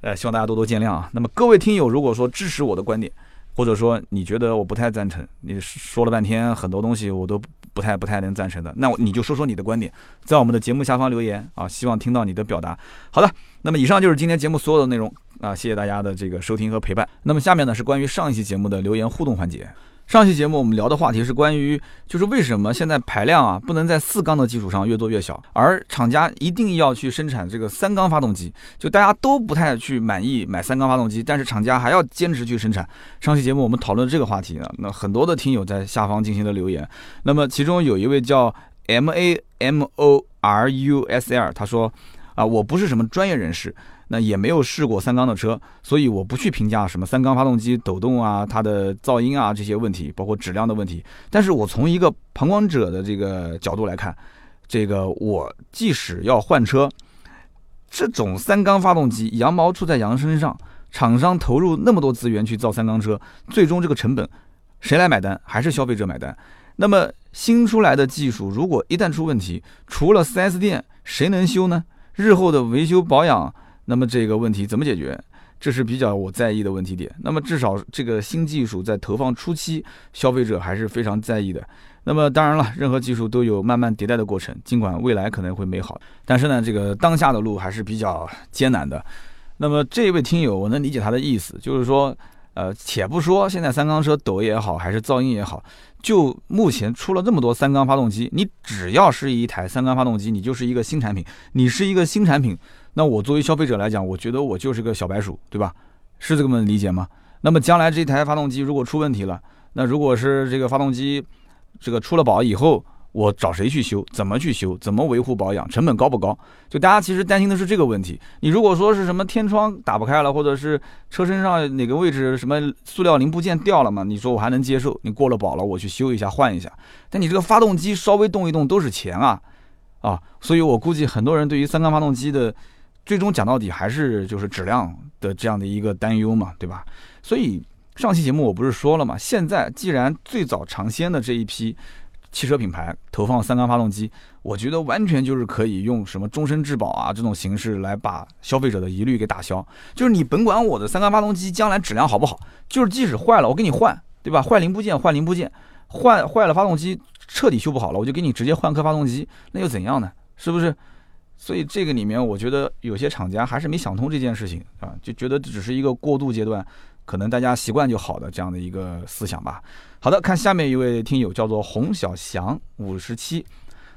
呃，希望大家多多见谅啊。那么各位听友如果说支持我的观点，或者说你觉得我不太赞成，你说了半天很多东西我都。不太不太能赞成的，那你就说说你的观点，在我们的节目下方留言啊，希望听到你的表达。好的，那么以上就是今天节目所有的内容啊，谢谢大家的这个收听和陪伴。那么下面呢是关于上一期节目的留言互动环节。上期节目我们聊的话题是关于，就是为什么现在排量啊不能在四缸的基础上越做越小，而厂家一定要去生产这个三缸发动机，就大家都不太去满意买三缸发动机，但是厂家还要坚持去生产。上期节目我们讨论这个话题呢，那很多的听友在下方进行了留言，那么其中有一位叫 M A M O R U S L，他说啊，我不是什么专业人士。那也没有试过三缸的车，所以我不去评价什么三缸发动机抖动啊、它的噪音啊这些问题，包括质量的问题。但是我从一个旁观者的这个角度来看，这个我即使要换车，这种三缸发动机羊毛出在羊身上，厂商投入那么多资源去造三缸车，最终这个成本谁来买单？还是消费者买单？那么新出来的技术如果一旦出问题，除了 4S 店，谁能修呢？日后的维修保养。那么这个问题怎么解决？这是比较我在意的问题点。那么至少这个新技术在投放初期，消费者还是非常在意的。那么当然了，任何技术都有慢慢迭代的过程，尽管未来可能会美好，但是呢，这个当下的路还是比较艰难的。那么这位听友，我能理解他的意思，就是说，呃，且不说现在三缸车抖也好，还是噪音也好，就目前出了这么多三缸发动机，你只要是一台三缸发动机，你就是一个新产品，你是一个新产品。那我作为消费者来讲，我觉得我就是个小白鼠，对吧？是这么理解吗？那么将来这台发动机如果出问题了，那如果是这个发动机这个出了保以后，我找谁去修？怎么去修？怎么维护保养？成本高不高？就大家其实担心的是这个问题。你如果说是什么天窗打不开了，或者是车身上哪个位置什么塑料零部件掉了嘛？你说我还能接受，你过了保了，我去修一下换一下。但你这个发动机稍微动一动都是钱啊啊！所以我估计很多人对于三缸发动机的。最终讲到底还是就是质量的这样的一个担忧嘛，对吧？所以上期节目我不是说了嘛，现在既然最早尝鲜的这一批汽车品牌投放三缸发动机，我觉得完全就是可以用什么终身质保啊这种形式来把消费者的疑虑给打消。就是你甭管我的三缸发动机将来质量好不好，就是即使坏了我给你换，对吧？坏零部件换零部件，换坏了发动机彻底修不好了，我就给你直接换颗发动机，那又怎样呢？是不是？所以这个里面，我觉得有些厂家还是没想通这件事情啊，就觉得只是一个过渡阶段，可能大家习惯就好的这样的一个思想吧。好的，看下面一位听友叫做洪小祥五十七，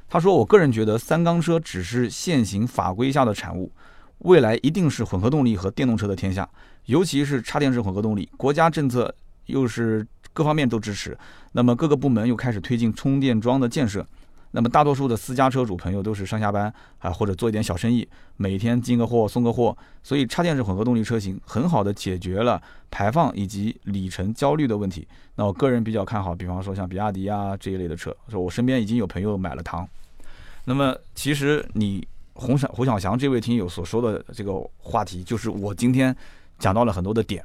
他说：“我个人觉得三缸车只是现行法规下的产物，未来一定是混合动力和电动车的天下，尤其是插电式混合动力，国家政策又是各方面都支持，那么各个部门又开始推进充电桩的建设。”那么大多数的私家车主朋友都是上下班啊，或者做一点小生意，每天进个货送个货，所以插电式混合动力车型很好的解决了排放以及里程焦虑的问题。那我个人比较看好，比方说像比亚迪啊这一类的车，说我身边已经有朋友买了唐。那么其实你洪小洪小祥这位听友所说的这个话题，就是我今天讲到了很多的点。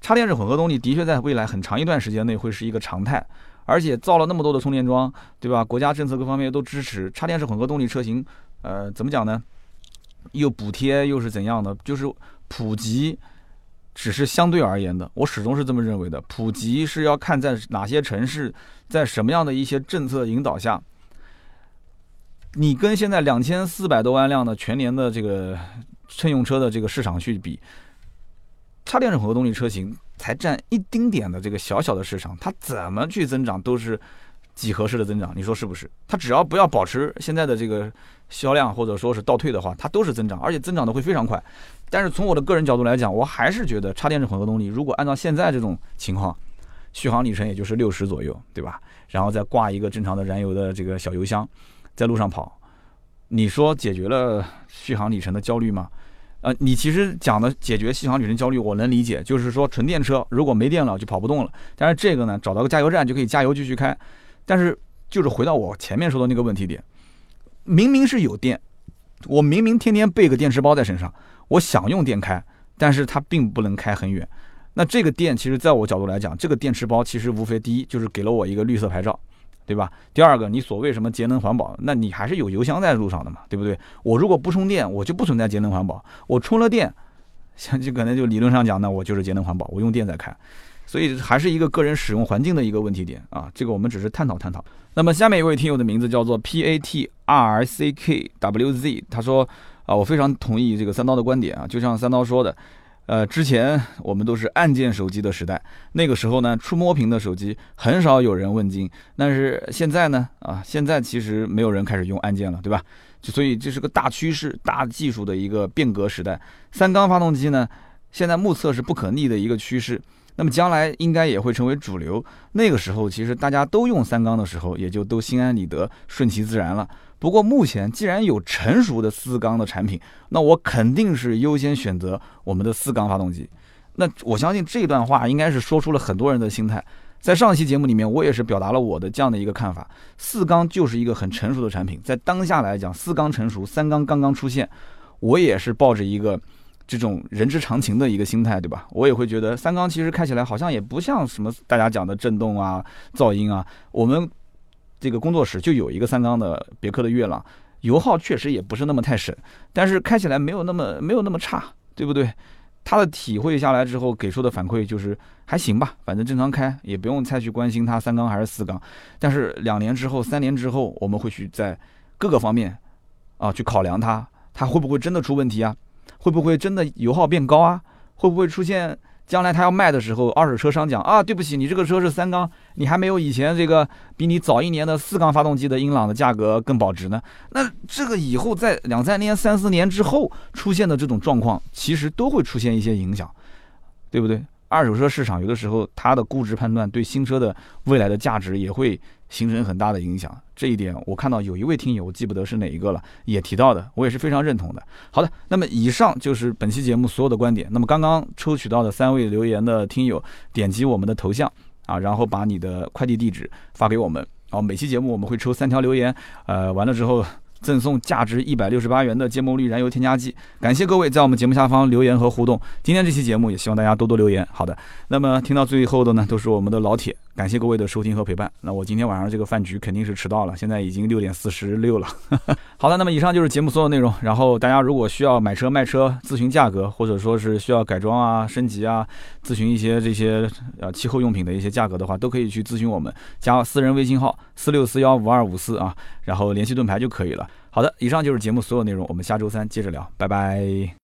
插电式混合动力的确在未来很长一段时间内会是一个常态。而且造了那么多的充电桩，对吧？国家政策各方面都支持插电式混合动力车型，呃，怎么讲呢？又补贴又是怎样的？就是普及只是相对而言的，我始终是这么认为的。普及是要看在哪些城市，在什么样的一些政策引导下，你跟现在两千四百多万辆的全年的这个乘用车的这个市场去比，插电式混合动力车型。才占一丁点的这个小小的市场，它怎么去增长都是几何式的增长，你说是不是？它只要不要保持现在的这个销量或者说是倒退的话，它都是增长，而且增长的会非常快。但是从我的个人角度来讲，我还是觉得插电式混合动力，如果按照现在这种情况，续航里程也就是六十左右，对吧？然后再挂一个正常的燃油的这个小油箱，在路上跑，你说解决了续航里程的焦虑吗？呃，你其实讲的解决续航里程焦虑，我能理解，就是说纯电车如果没电了就跑不动了。但是这个呢，找到个加油站就可以加油继续开。但是就是回到我前面说的那个问题点，明明是有电，我明明天天备个电池包在身上，我想用电开，但是它并不能开很远。那这个电其实在我角度来讲，这个电池包其实无非第一就是给了我一个绿色牌照。对吧？第二个，你所谓什么节能环保，那你还是有油箱在路上的嘛，对不对？我如果不充电，我就不存在节能环保。我充了电，像就可能就理论上讲，那我就是节能环保，我用电在开。所以还是一个个人使用环境的一个问题点啊。这个我们只是探讨探讨。那么下面一位听友的名字叫做 P A T R C K W Z，他说啊，我非常同意这个三刀的观点啊，就像三刀说的，呃，之前我们都是按键手机的时代，那个时候呢，触摸屏的手机很少有人问津。但是现在呢，啊，现在其实没有人开始用按键了，对吧？就所以这是个大趋势、大技术的一个变革时代。三缸发动机呢，现在目测是不可逆的一个趋势。那么将来应该也会成为主流。那个时候，其实大家都用三缸的时候，也就都心安理得、顺其自然了。不过目前既然有成熟的四缸的产品，那我肯定是优先选择我们的四缸发动机。那我相信这段话应该是说出了很多人的心态。在上期节目里面，我也是表达了我的这样的一个看法：四缸就是一个很成熟的产品。在当下来讲，四缸成熟，三缸刚刚出现，我也是抱着一个。这种人之常情的一个心态，对吧？我也会觉得三缸其实开起来好像也不像什么大家讲的震动啊、噪音啊。我们这个工作室就有一个三缸的别克的悦朗，油耗确实也不是那么太省，但是开起来没有那么没有那么差，对不对？他的体会下来之后给出的反馈就是还行吧，反正正常开，也不用再去关心它三缸还是四缸。但是两年之后、三年之后，我们会去在各个方面啊去考量它，它会不会真的出问题啊？会不会真的油耗变高啊？会不会出现将来他要卖的时候，二手车商讲啊，对不起，你这个车是三缸，你还没有以前这个比你早一年的四缸发动机的英朗的价格更保值呢？那这个以后在两三年、三四年之后出现的这种状况，其实都会出现一些影响，对不对？二手车市场有的时候它的估值判断对新车的未来的价值也会。形成很大的影响，这一点我看到有一位听友，我记不得是哪一个了，也提到的，我也是非常认同的。好的，那么以上就是本期节目所有的观点。那么刚刚抽取到的三位留言的听友，点击我们的头像啊，然后把你的快递地址发给我们，哦每期节目我们会抽三条留言，呃，完了之后。赠送价值一百六十八元的芥末绿燃油添加剂，感谢各位在我们节目下方留言和互动。今天这期节目也希望大家多多留言。好的，那么听到最后的呢，都是我们的老铁，感谢各位的收听和陪伴。那我今天晚上这个饭局肯定是迟到了，现在已经六点四十六了。好的，那么以上就是节目所有内容。然后大家如果需要买车卖车咨询价格，或者说是需要改装啊、升级啊，咨询一些这些呃气候用品的一些价格的话，都可以去咨询我们，加私人微信号四六四幺五二五四啊，然后联系盾牌就可以了。好的，以上就是节目所有内容，我们下周三接着聊，拜拜。